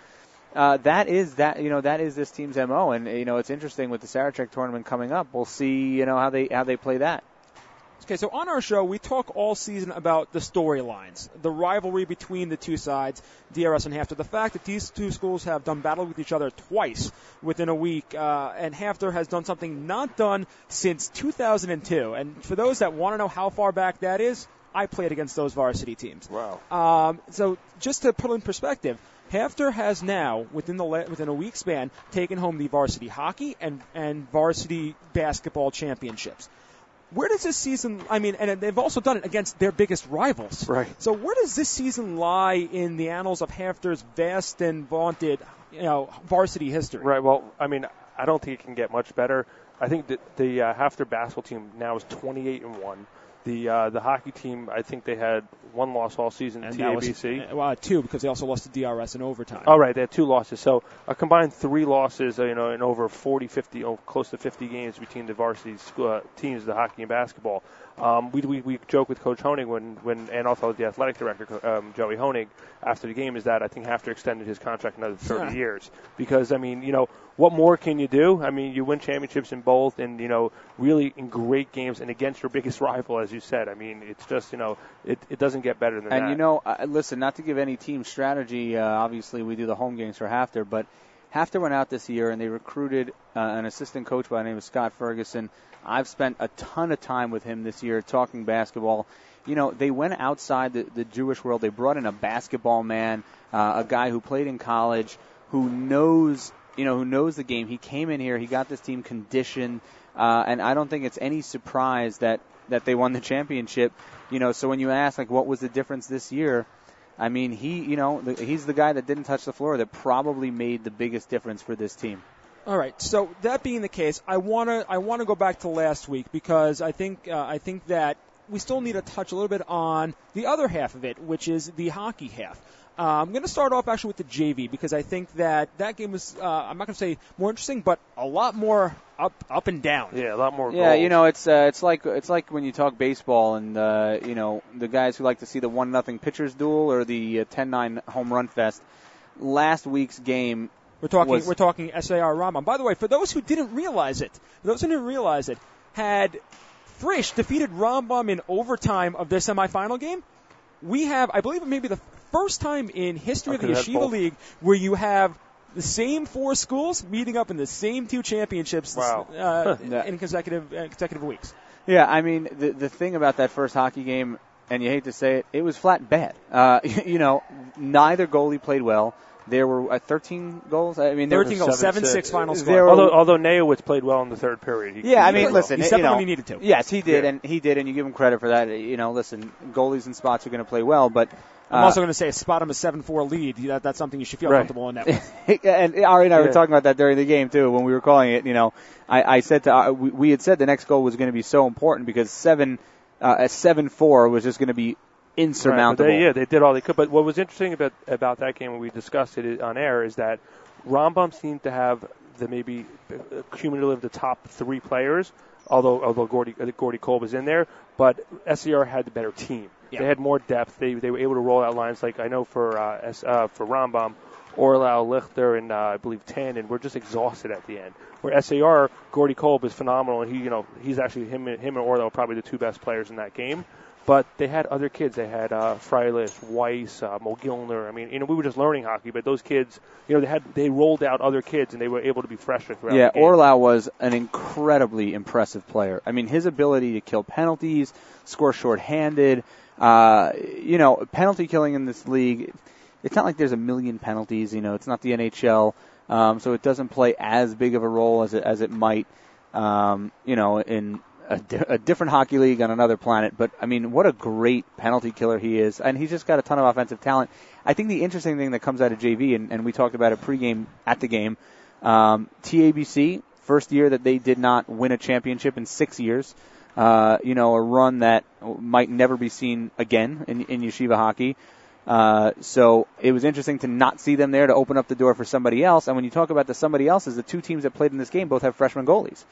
uh, that is that you know that is this team's mo, and you know it's interesting with the Sarachek tournament coming up. We'll see you know how they how they play that. Okay, so on our show, we talk all season about the storylines, the rivalry between the two sides, DRS and HAFTR. The fact that these two schools have done battle with each other twice within a week, uh, and HAFTR has done something not done since 2002. And for those that want to know how far back that is, I played against those varsity teams. wow. Um, so just to put it in perspective, HAFTR has now, within the within a week span, taken home the varsity hockey and and varsity basketball championships. Where does this season? I mean, and they've also done it against their biggest rivals. Right. So where does this season lie in the annals of HAFTR's vast and vaunted, you know, varsity history? Right. Well, I mean, I don't think it can get much better. I think that the uh, HAFTR basketball team now is 28 and one. The uh, the hockey team, I think they had one loss all season. And that was- TABC. uh, well, two because they also lost to DRS in overtime. All right, they had two losses. So a combined three losses, uh, you know, in over 40, 50, oh, close to 50 games between the varsity school, uh, teams, the hockey and basketball. Um, we, we we joke with Coach Honig when when and also the athletic director um, Joey Honig after the game is that I think HAFTR extended his contract another 30 Yeah. years because I mean you know what more can you do? I mean you win championships in both and you know really in great games and against your biggest rival as you said. I mean it's just you know it it doesn't get better than that. And you know, uh, listen, not to give any team strategy. Uh, obviously, we do the home games for HAFTR, but HAFTR went out this year and they recruited uh, an assistant coach by the name of Scott Ferguson. I've spent a ton of time with him this year talking basketball. You know, they went outside the, the Jewish world. They brought in a basketball man, uh, a guy who played in college, who knows, you know, who knows the game. He came in here, he got this team conditioned, uh, and I don't think it's any surprise that that they won the championship. You know, so when you ask like what was the difference this year, I mean, he, you know, the, he's the guy that didn't touch the floor that probably made the biggest difference for this team. All right. So that being the case, I wanna I wanna go back to last week because I think uh, I think that we still need to touch a little bit on the other half of it, which is the hockey half. Uh, I'm going to start off actually with the JV because I think that that game was uh, I'm not going to say more interesting, but a lot more up up and down. Yeah, a lot more. Yeah, goals. you know, it's uh, it's like it's like when you talk baseball and uh, you know the guys who like to see the one nothing pitchers duel or the uh, 10-9 home run fest. Last week's game We're talking was- we're talking SAR Rambam. By the way, for those who didn't realize it, for those who didn't realize it, had Frisch defeated Rambam in overtime of their semifinal game, we have I believe it may be the first time in history of the Okay, Yeshiva. League where you have the same four schools meeting up in the same two championships Wow. uh, Yeah. in consecutive uh, consecutive weeks. Yeah, I mean the the thing about that first hockey game, and you hate to say it, it was flat bad. Uh, you know, neither goalie played well. There were uh, 13 goals. I mean, there 13 were goals, seven, 6 six. final score. Were- Although although Neowitz played well in the third period. He, Yeah, I mean, played listen, He stepped you know, when he needed to. Yes, he did, Yeah. and he did, and you give him credit for that. You know, listen, goalies and spots are going to play well, but I'm uh, also going to say a spot him a 7-4 lead. That, that's something you should feel Right. comfortable in that. and Ari and I were talking about that during the game too when we were calling it. You know, I, I said to uh, we, we had said the next goal was going to be so important because seven uh, a seven four was just going to be insurmountable. but they, yeah, they did all they could. But what was interesting about about that game when we discussed it on air is that Rambam seemed to have the maybe uh, cumulative of the top three players. Although although Gordy uh, Gordy Cole was in there, but SAR had the better team. Yeah. They had more depth. They they were able to roll out lines like I know for uh, S, uh, for Rambam, Orlau, Lichter, and uh, I believe Tannen were just exhausted at the end. Where SAR, Gordy Kolb is phenomenal, and he, you know, he's actually him, him and Orlau are probably the two best players in that game. But they had other kids. They had uh, Freilich, Weiss, uh, Mo Gilner. I mean, you know, we were just learning hockey, but those kids, you know, they had they rolled out other kids, and they were able to be fresher throughout. Yeah, the game. Orlau was an incredibly impressive player. I mean, his ability to kill penalties, score shorthanded, uh, you know, penalty killing in this league. It's not like there's a million penalties. You know, it's not the NHL, um, so it doesn't play as big of a role as it as it might. Um, you know, in a, a different hockey league on another planet. But I mean, what a great penalty killer he is, and he's just got a ton of offensive talent. I think the interesting thing that comes out of JV, and, and we talked about it pregame at the game, um, TABC first year that they did not win a championship in six years. Uh, you know, a run that might never be seen again in, in yeshiva hockey. Uh, so it was interesting to not see them there to open up the door for somebody else. And when you talk about the somebody else's, the two teams that played in this game both have freshman goalies.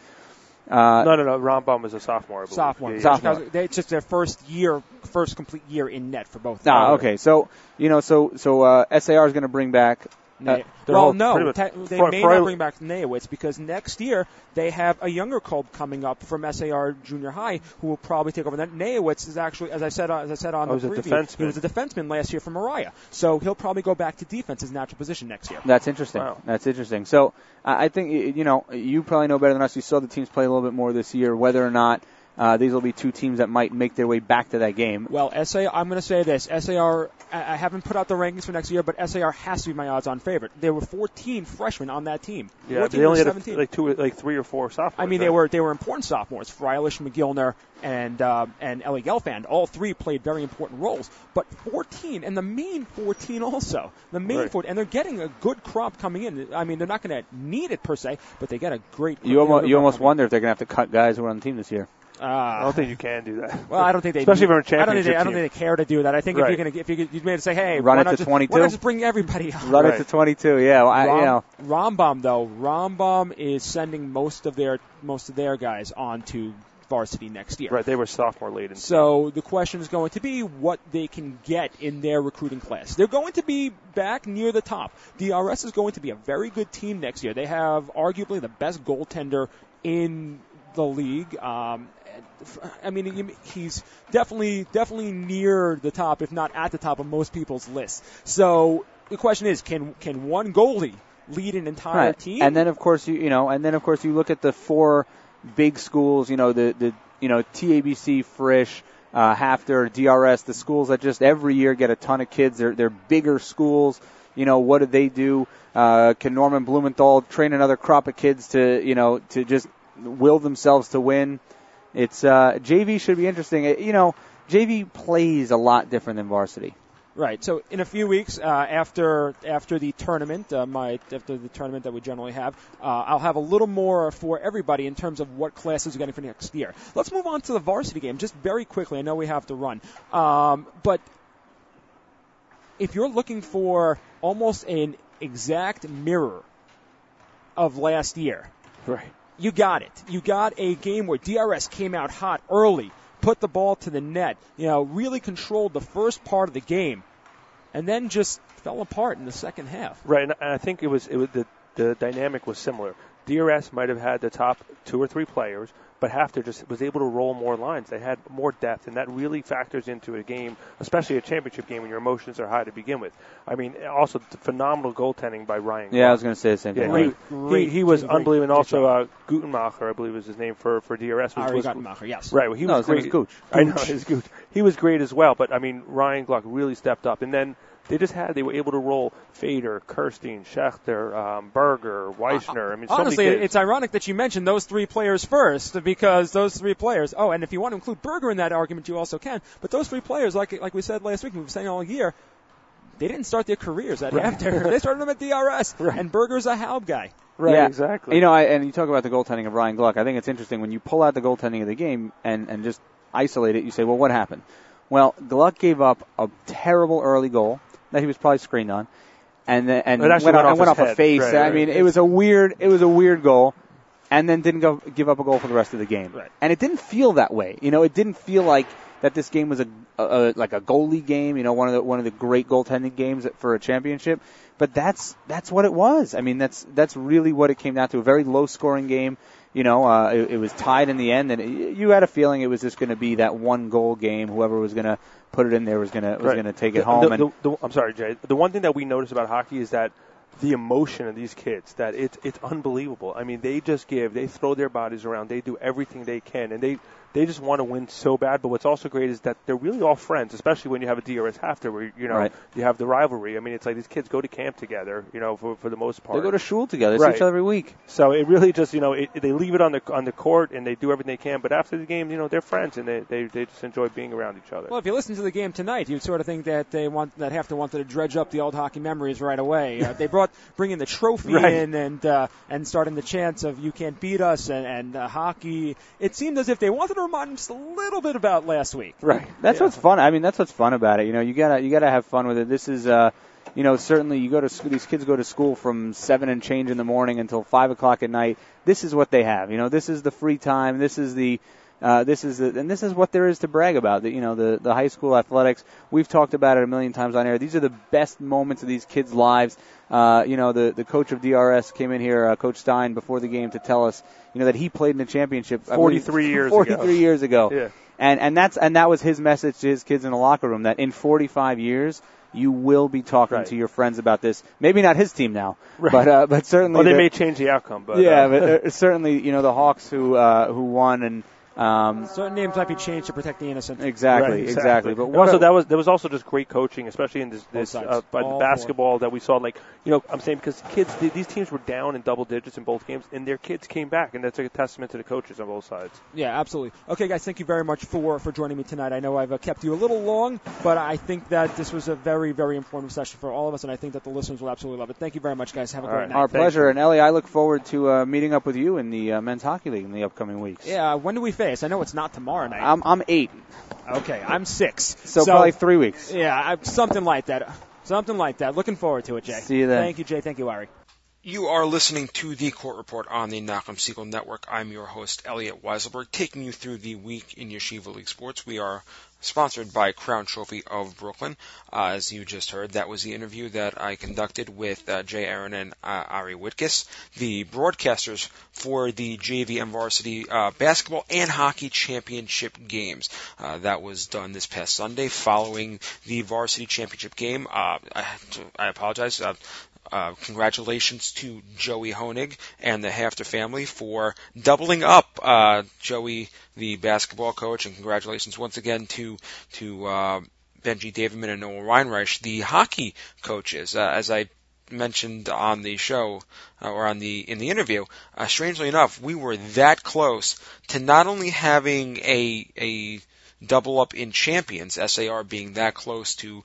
Uh, no, no, no. Rambam is a sophomore. I believe. Sophomore. Yeah, yeah. Sophomore. They, it's just their first year, first complete year in net for both. Ah, okay. So you know, so so uh, SAR is going to bring back. Ne- Uh, they're well, all no, te- they Fre- may Freil- not bring back Nayowitz because next year they have a younger Kolb coming up from SAR Junior High who will probably take over. That Nayowitz is actually, as I said, uh, as I said on Oh, the he's a preview, he was a defenseman last year for Mariah, so he'll probably go back to defense, his natural position next year. That's interesting. Wow. That's interesting. So I I think you know you probably know better than us. You saw the teams play a little bit more this year. Whether or not uh, these will be two teams that might make their way back to that game. Well, SA, I'm going to say this. SAR, I I haven't put out the rankings for next year, but SAR has to be my odds-on favorite. There were 14 freshmen on that team. Yeah, they only had a, like two, like three or four sophomores. I mean, they were they were important sophomores. Freilich, McGillner, and uh, and Ellie Gelfand. All three played very important roles. But 14, and the main 14 also. The main Right. 14, and they're getting a good crop coming in. I mean, they're not going to need it per se, but they get a great. You almost you almost coming wonder if they're going to have to cut guys who are on the team this year. In. I Uh, don't think you can do that. well, I don't think they especially do. you're a I don't think they, championship I don't think they care to do that. I think if you're going to if you you made to say, hey, Run it to just, 22? Why not just bring everybody on? Run Right. it to 22. Yeah, well, I, you know. Rom, Rambam though, Rambam is sending most of their most of their guys on to varsity next year. Right, they were sophomore laden. So the question is going to be what they can get in their recruiting class. They're going to be back near the top. DRS is going to be a very good team next year. They have arguably the best goaltender in the league. Um, I mean, he's definitely definitely near the top, if not at the top of most people's lists. So the question is, can can one goalie lead an entire Right. team? And then of course you you know, and then of course you look at the four big schools. You know the the you know TABC, Frisch, uh, HAFTR, DRS, the schools that just every year get a ton of kids. They're they're bigger schools. You know what do they do? Uh, can Norman Blumenthal train another crop of kids to you know to just will themselves to win? It's uh, JV should be interesting. Uh, You know JV plays a lot different than varsity. Right. So in a few weeks, uh, after after the tournament, uh, my after the tournament that we generally have, uh, I'll have a little more for everybody in terms of what classes are getting for next year. Let's move on to the varsity game just very quickly. I know we have to run, um, but if you're looking for almost an exact mirror of last year, Right. You got it. You got a game where DRS came out hot early, put the ball to the net, you know, really controlled the first part of the game, and then just fell apart in the second half. Right, and I think it was it was the the dynamic was similar. DRS might have had the top two or three players, but HAFTR just was able to roll more lines. They had more depth, and that really factors into a game, especially a championship game when your emotions are high to begin with. I mean, also phenomenal goaltending by Ryan. Yeah, I was going to say the same Yeah, thing. Great, he, great, he, he was great, unbelievable. And great also, uh, Gutenmacher, I believe is his name for, for DRS. Was, Ari was, Guttenmacher, yes. Right, well, he No, was his name great. was Gooch. I know, his Gooch. He was great as well, but I mean, Ryan Gluck really stepped up. And then they just had, they were able to roll Fader, Kirstein, Schechter, um, Berger, Weissner. I mean, Honestly, many kids. it's ironic that you mentioned those three players first because those three players. Oh, and if you want to include Berger in that argument, you also can. But those three players, like like we said last week, we've been saying all year, they didn't start their careers at Right. HAFTR. they started them at DRS. Right. And Berger's a Haub guy. right, yeah, exactly. You know, I, and you talk about the goaltending of Ryan Gluck. I think it's interesting when you pull out the goaltending of the game and, and just isolate it. You say, well, what happened? Well, Gluck gave up a terrible early goal that he was probably screened on, and then, and went, went off, went off a face. Right, I right. mean, it was a weird, it was a weird goal, and then didn't go, give up a goal for the rest of the game. Right. And it didn't feel that way. You know, it didn't feel like that this game was a, a, a like a goalie game. You know, one of the one of the great goaltending games for a championship. But that's that's what it was. I mean, that's that's really what it came down to. A very low scoring game. You know, uh, it, it was tied in the end, and it, you had a feeling it was just going to be that one goal game. Whoever was going to put it in there was going to was going to take it The- home. the- and the- the- I'm sorry, Jay. The one thing that we notice about hockey is that the emotion of these kids that it's it's unbelievable. I mean, they just give, they throw their bodies around, they do everything they can, and they they just want to win so bad. But what's also great is that they're really all friends, especially when you have a DRS HAFTR where you know Right. you have the rivalry. I mean, it's like these kids go to camp together, you know, for for the most part. they go to shul together, see Right. each other every week. So it really just, you know, it, they leave it on the on the court and they do everything they can. But after the game, you know, they're friends and they they, they just enjoy being around each other. Well, if you listen to the game tonight, you'd sort of think that they want that HAFTR wanted to dredge up the old hockey memories right away. Uh, they brought bringing the trophy Right. in and uh, and starting the chants of "You can't beat us" and, and uh, hockey. It seemed as if they wanted to remind a little bit about last week. right. That's Yeah. what's fun. I mean, that's what's fun about it. You know, you gotta you gotta have fun with it. This is, uh, you know, certainly you go to school. These kids go to school from seven and change in the morning until five o'clock at night. This is what they have. You know, this is the free time. This is the uh, this is the, and this is what there is to brag about. The, you know, the the high school athletics. We've talked about it a million times on air. These are the best moments of these kids' lives. Uh, you know, the the coach of DRS came in here, uh, Coach Stein, before the game to tell us, you know, that he played in the championship I believe, 43 years ago. 43 years ago. Yeah. And and that's and that was his message to his kids in the locker room that in 45 years you will be talking Right. to your friends about this. Maybe not his team now, Right. but uh, but certainly Well, they the- may change the outcome, but yeah, uh, but uh, certainly you know the Hawks who uh, who won and um, Certain names might be changed to protect the innocent. exactly Right, exactly. But what also a- that was there was also just great coaching, especially in this, this uh, by the All basketball that we saw. Like you know, I'm saying because kids, th- these teams were down in double digits in both games, and their kids came back, and that's a testament to the coaches on both sides. Yeah, absolutely. Okay, guys, thank you very much for, for joining me tonight. I know I've uh, kept you a little long, but I think that this was a very, very informative session for all of us, and I think that the listeners will absolutely love it. Thank you very much, guys. Have a All great right. night. our Thanks. pleasure. And Ellie, I look forward to uh, meeting up with you in the uh, men's hockey league in the upcoming weeks. Yeah, when do we face? I know it's not tomorrow night. I'm I'm eight, okay, I'm six. so, probably three weeks. Yeah, I, something like that. Something like that. Looking forward to it, Jay. See you then. Thank you, Jay. Thank you, Ari. You are listening to the Court Report on the Nachum Segal Network. I'm your host, Elliot Weiselberg, taking you through the week in Yeshiva League sports. We are sponsored by Crown Trophy of Brooklyn. Uh, as you just heard, that was the interview that I conducted with uh, Jay Aaron and uh, Ari Whitkus, the broadcasters for the JV and varsity uh, basketball and hockey championship games. Uh, that was done this past Sunday following the varsity championship game. Uh, I, I apologize. Uh, congratulations to Joey Honig and the HAFTR family for doubling up. Uh, Joey, the basketball coach, and congratulations once again to to uh, Benji Davidman and Noah Weinreich, the hockey coaches. Uh, as I mentioned on the show uh, or on the in the interview, strangely enough, we were that close to not only having a a double up in champions. SAR being that close to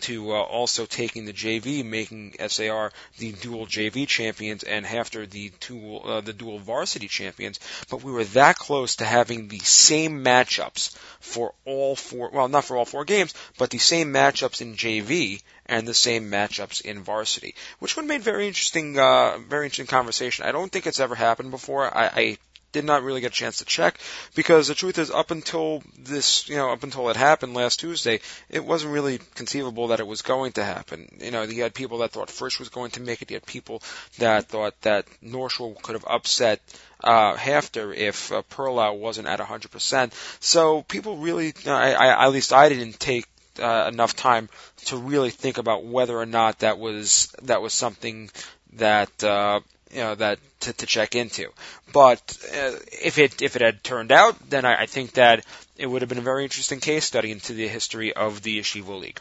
to uh, also taking the JV, making SAR the dual JV champions and HAFTR the dual uh, the dual varsity champions. But we were that close to having the same matchups for all four. Well, not for all four games, but the same matchups in JV and the same matchups in varsity, which would have made very interesting, uh, very interesting conversation. I don't think it's ever happened before. I, I did not really get a chance to check because the truth is up until this, you know, up until it happened last Tuesday, it wasn't really conceivable that it was going to happen. You know, you had people that thought Frisch was going to make it. You had people that thought that North Shore could have upset uh, HAFTR if uh, Perlow wasn't at 100%. So people really, I, I, at least I didn't take uh, enough time to really think about whether or not that was that was something that uh, you know that to, to check into. But uh, if it if it had turned out, then I, I think that it would have been a very interesting case study into the history of the Yeshiva League.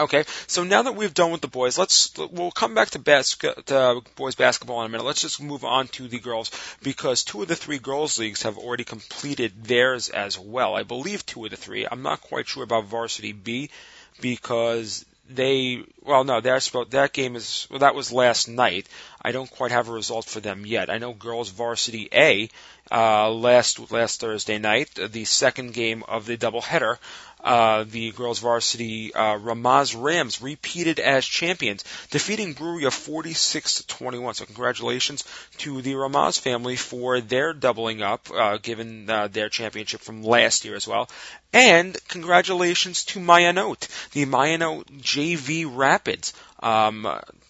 Okay, so now that we've done with the boys, let's we'll come back to, to boys basketball in a minute. Let's just move on to the girls because two of the three girls leagues have already completed theirs as well. I believe two of the three. I'm not quite sure about varsity B because they well no that's that game is well that was last night. I don't quite have a result for them yet. I know girls varsity a uh last last thursday night the second game of the doubleheader uh, the girls varsity uh, Ramaz Rams repeated as champions, defeating Bruriya 46 to 21. So congratulations to the Ramaz family for their doubling up, uh, given uh, their championship from last year as well. And congratulations to Mayanot, the Mayanot JV Rapids, um,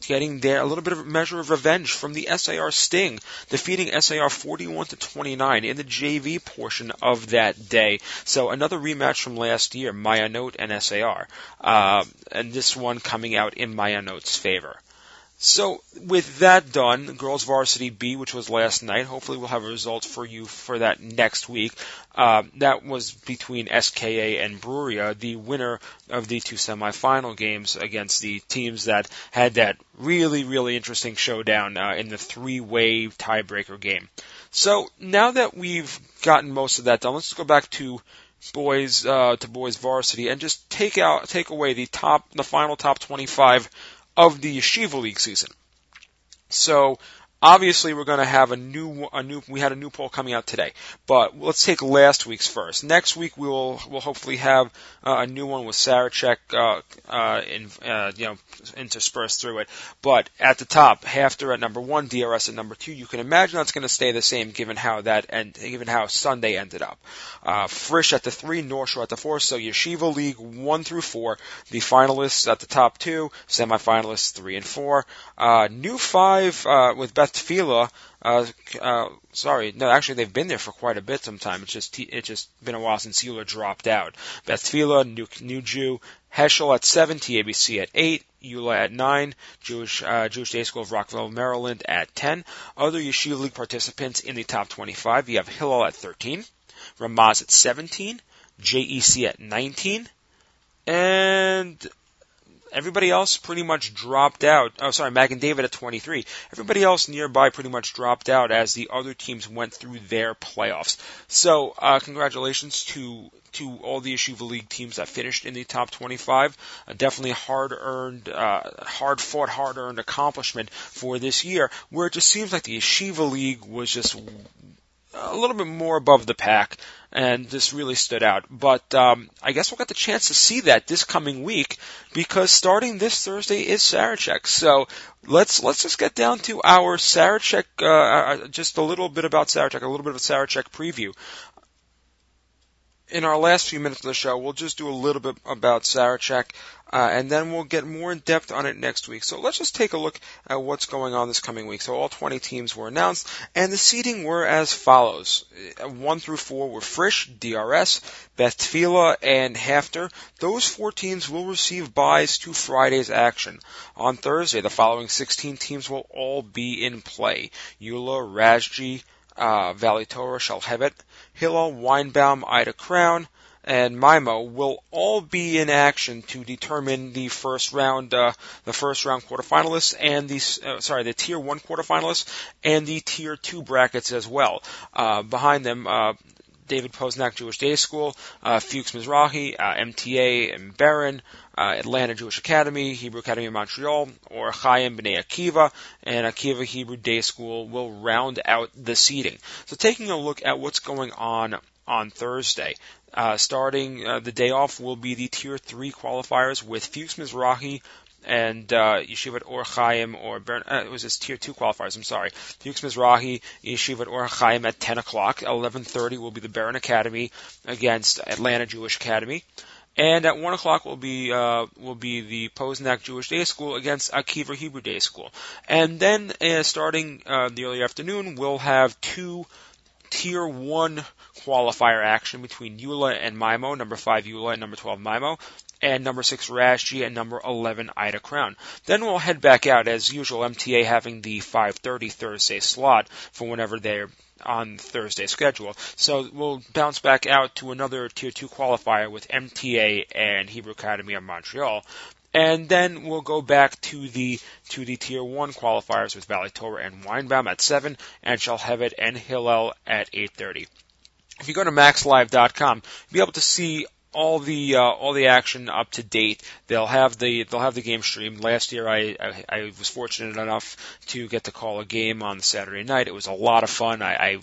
getting there a little bit of a measure of revenge from the SAR Sting, defeating SAR 41 to 29 in the JV portion of that day. So another rematch from last year, Mayanot and SAR, uh, and this one coming out in Mayanot's favor. So with that done, girls varsity B, which was last night, hopefully we'll have a result for you for that next week. Uh, that was between SKA and Bruriya, the winner of the two semifinal games against the teams that had that really, really interesting showdown uh, in the three-way tiebreaker game. So now that we've gotten most of that done, let's go back to boys uh, to boys varsity and just take out take away the top the final top 25 of the Yeshiva League season. So Obviously, we're going to have a new, a new. We had a new poll coming out today, but let's take last week's first. Next week, we will, we'll hopefully have uh, a new one with Sarachek, uh, uh, in, uh, you know, interspersed through it. But at the top, HAFTR at number one, DRS at number two. You can imagine that's going to stay the same given how that and given how Sunday ended up. Uh, Frisch at the three, North Shore at the four. So Yeshiva League one through four. The finalists at the top two, semifinalists three and four. Uh, new five uh, with Beth Tefillah. Uh, uh, sorry, no, actually they've been there for quite a bit. Sometime it's just it's just been a while since YULA dropped out. Beth Tefillah, new new Jew, Heschel at seven, TABC at eight, YULA at nine, Jewish uh, Jewish Day School of Rockville, Maryland at ten. Other Yeshiva League participants in the top 25. You have Hillel at 13, Ramaz at 17, JEC at 19, and Everybody else pretty much dropped out. Oh, sorry, Magen David at 23. Everybody else nearby pretty much dropped out as the other teams went through their playoffs. So, uh, congratulations to to all the Yeshiva League teams that finished in the top 25. Uh, definitely hard earned, uh, hard fought, hard earned accomplishment for this year, where it just seems like the Yeshiva League was just a little bit more above the pack, and this really stood out. But um, I guess we'll get the chance to see that this coming week because starting this Thursday is Sarachek. So let's let's just get down to our Sarachek, uh, uh, just a little bit about Sarachek, a little bit of a Sarachek preview in our last few minutes of the show, we'll just do a little bit about Sarachek, uh, and then we'll get more in depth on it next week. So let's just take a look at what's going on this coming week. So all 20 teams were announced, and the seeding were as follows: uh, one through four were Frisch, DRS, Beth Tefillah, and Hafter. Those four teams will receive buys to Friday's action. On Thursday, the following 16 teams will all be in play: YULA, Rajji, uh, Valley Torah, Shalhevet, Hillel, Weinbaum, Ida Crown, and Mimo will all be in action to determine the first round, uh, the first round quarterfinalists and the uh, sorry the tier one quarterfinalists and the tier two brackets as well. Uh, behind them, uh, David Posnack Jewish Day School, uh, Fuchs Mizrahi, uh, MTA and Beren, uh, Atlanta Jewish Academy, Hebrew Academy of Montreal, or Chaim B'nai Akiva, and Akiva Hebrew Day School will round out the seating. So taking a look at what's going on on Thursday. Uh, starting uh, the day off will be the Tier 3 qualifiers with Fuchs Mizrahi and uh, Yeshivat Or Chaim or Bern, uh, it was his Tier 2 qualifiers, I'm sorry. Fuchs Mizrahi, Yeshivat Or Chaim at 10 o'clock. 11.30 will be the Beren Academy against Atlanta Jewish Academy. And at one o'clock will be uh, will be the Posnack Jewish Day School against Akiva Hebrew Day School, and then uh, starting uh, the early afternoon, we'll have two Tier One qualifier action between YULA and MIMO, number five YULA and number twelve MIMO, and number six Rashi and number eleven Ida Crown. Then we'll head back out as usual. MTA having the 5:30 Thursday slot for whenever they're on Thursday schedule. So we'll bounce back out to another Tier 2 qualifier with MTA and Hebrew Academy of Montreal. And then we'll go back to the to the Tier 1 qualifiers with Valley Torah and Weinbaum at 7 and Shalhevet and Hillel at 8.30. If you go to maxlive.com, you'll be able to see all the uh, all the action up to date. They'll have the they'll have the game streamed. Last year, I, I I was fortunate enough to get to call a game on Saturday night. It was a lot of fun. I, I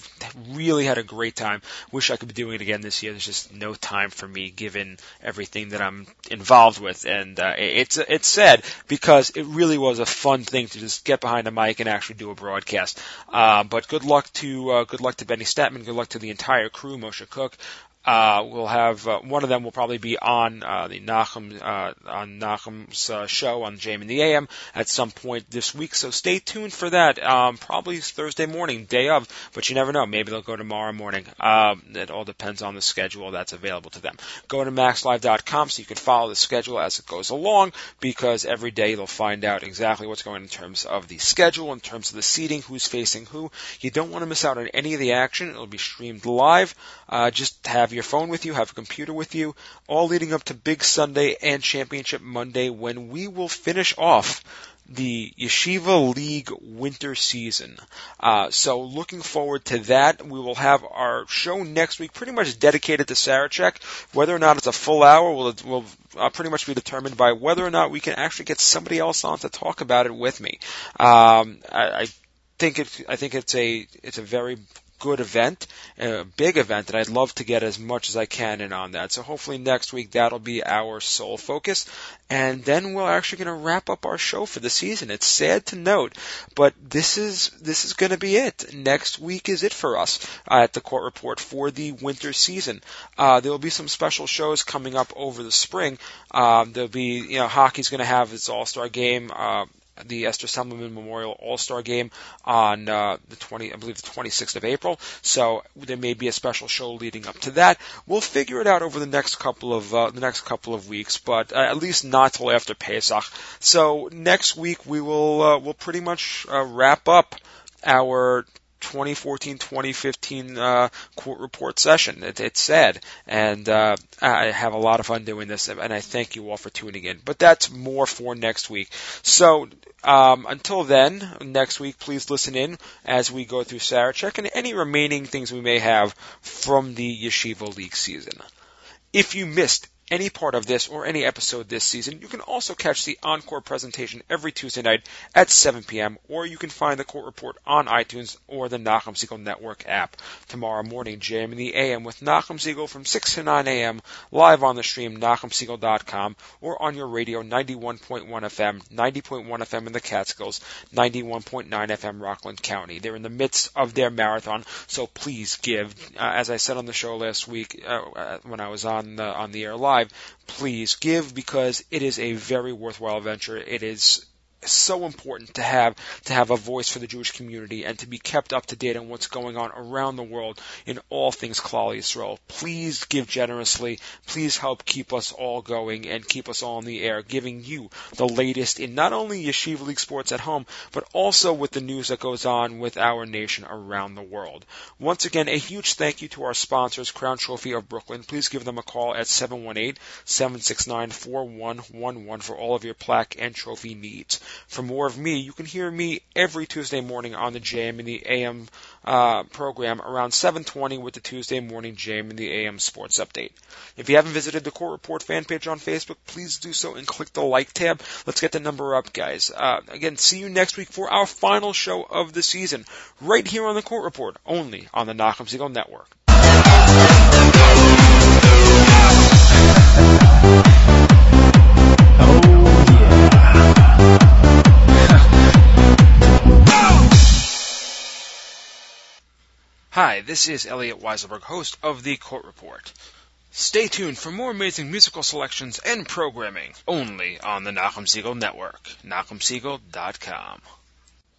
really had a great time. Wish I could be doing it again this year. There's just no time for me given everything that I'm involved with, and uh, it's it's sad because it really was a fun thing to just get behind a mic and actually do a broadcast. Uh, but good luck to uh, good luck to Benny Statman. Good luck to the entire crew, Moshe Cook. Uh, we'll have uh, one of them will probably be on uh, the Nachum uh, on Nachum's uh, show on JM in the AM at some point this week. So stay tuned for that. Um, probably Thursday morning, day of, but you never know. Maybe they'll go tomorrow morning. Um, it all depends on the schedule that's available to them. Go to maxlive.com so you can follow the schedule as it goes along because every day they'll find out exactly what's going on in terms of the schedule, in terms of the seating, who's facing who. You don't want to miss out on any of the action. It'll be streamed live. Uh, just have your phone with you, have a computer with you, all leading up to Big Sunday and Championship Monday when we will finish off the Yeshiva League winter season. Uh, so looking forward to that. We will have our show next week pretty much dedicated to Sarachek. Whether or not it's a full hour will, will uh, pretty much be determined by whether or not we can actually get somebody else on to talk about it with me. Um, I, I think it, I think it's a, it's a very good event, a big event, and I'd love to get as much as I can in on that. So hopefully next week that'll be our sole focus, and then we're actually going to wrap up our show for the season. It's sad to note, but this is this is going to be it. Next week is it for us uh, at the Court Report for the winter season. Uh, there will be some special shows coming up over the spring. Um, there'll be you know hockey's going to have its All Star game. Uh, the Esther Semmelman Memorial All Star Game on uh, the 20, I believe the 26th of April. So there may be a special show leading up to that. We'll figure it out over the next couple of uh, the next couple of weeks, but uh, at least not till after Pesach. So next week we will uh, we'll pretty much uh, wrap up our 2014-2015 uh, court report session. It, it's sad, and uh, I have a lot of fun doing this, and I thank you all for tuning in. But that's more for next week. So um, until then, next week, please listen in as we go through Sarachek and any remaining things we may have from the Yeshiva League season. If you missed any part of this or any episode this season, you can also catch the encore presentation every Tuesday night at 7 p.m. or you can find the court report on iTunes or the Nachum Segal Network app. Tomorrow morning, JM in the AM with Nachum Segal from 6 to 9 a.m. live on the stream nachumsegal.com or on your radio 91.1 FM, 90.1 FM in the Catskills, 91.9 FM Rockland County. They're in the midst of their marathon, so please give. Uh, as I said on the show last week uh, uh when I was on the, on the air live, please give because it is a very worthwhile venture. It is so important to have to have a voice for the Jewish community and to be kept up to date on what's going on around the world in all things Klal Yisrael. Please give generously. Please help keep us all going and keep us all in the air, giving you the latest in not only Yeshiva League sports at home, but also with the news that goes on with our nation around the world. Once again, a huge thank you to our sponsors, Crown Trophy of Brooklyn. Please give them a call at 718-769-4111 for all of your plaque and trophy needs. For more of me, you can hear me every Tuesday morning on the JM in the AM uh, program around 7:20 with the Tuesday morning JM in the AM Sports Update. If you haven't visited the Court Report fan page on Facebook, please do so and click the like tab. Let's get the number up, guys. Uh, again, see you next week for our final show of the season, right here on the Court Report, only on the Nachum Segal Network. Hi, this is Elliot Weiselberg, host of The Court Report. Stay tuned for more amazing musical selections and programming only on the Nachum Segal Network, NachumSegal.com.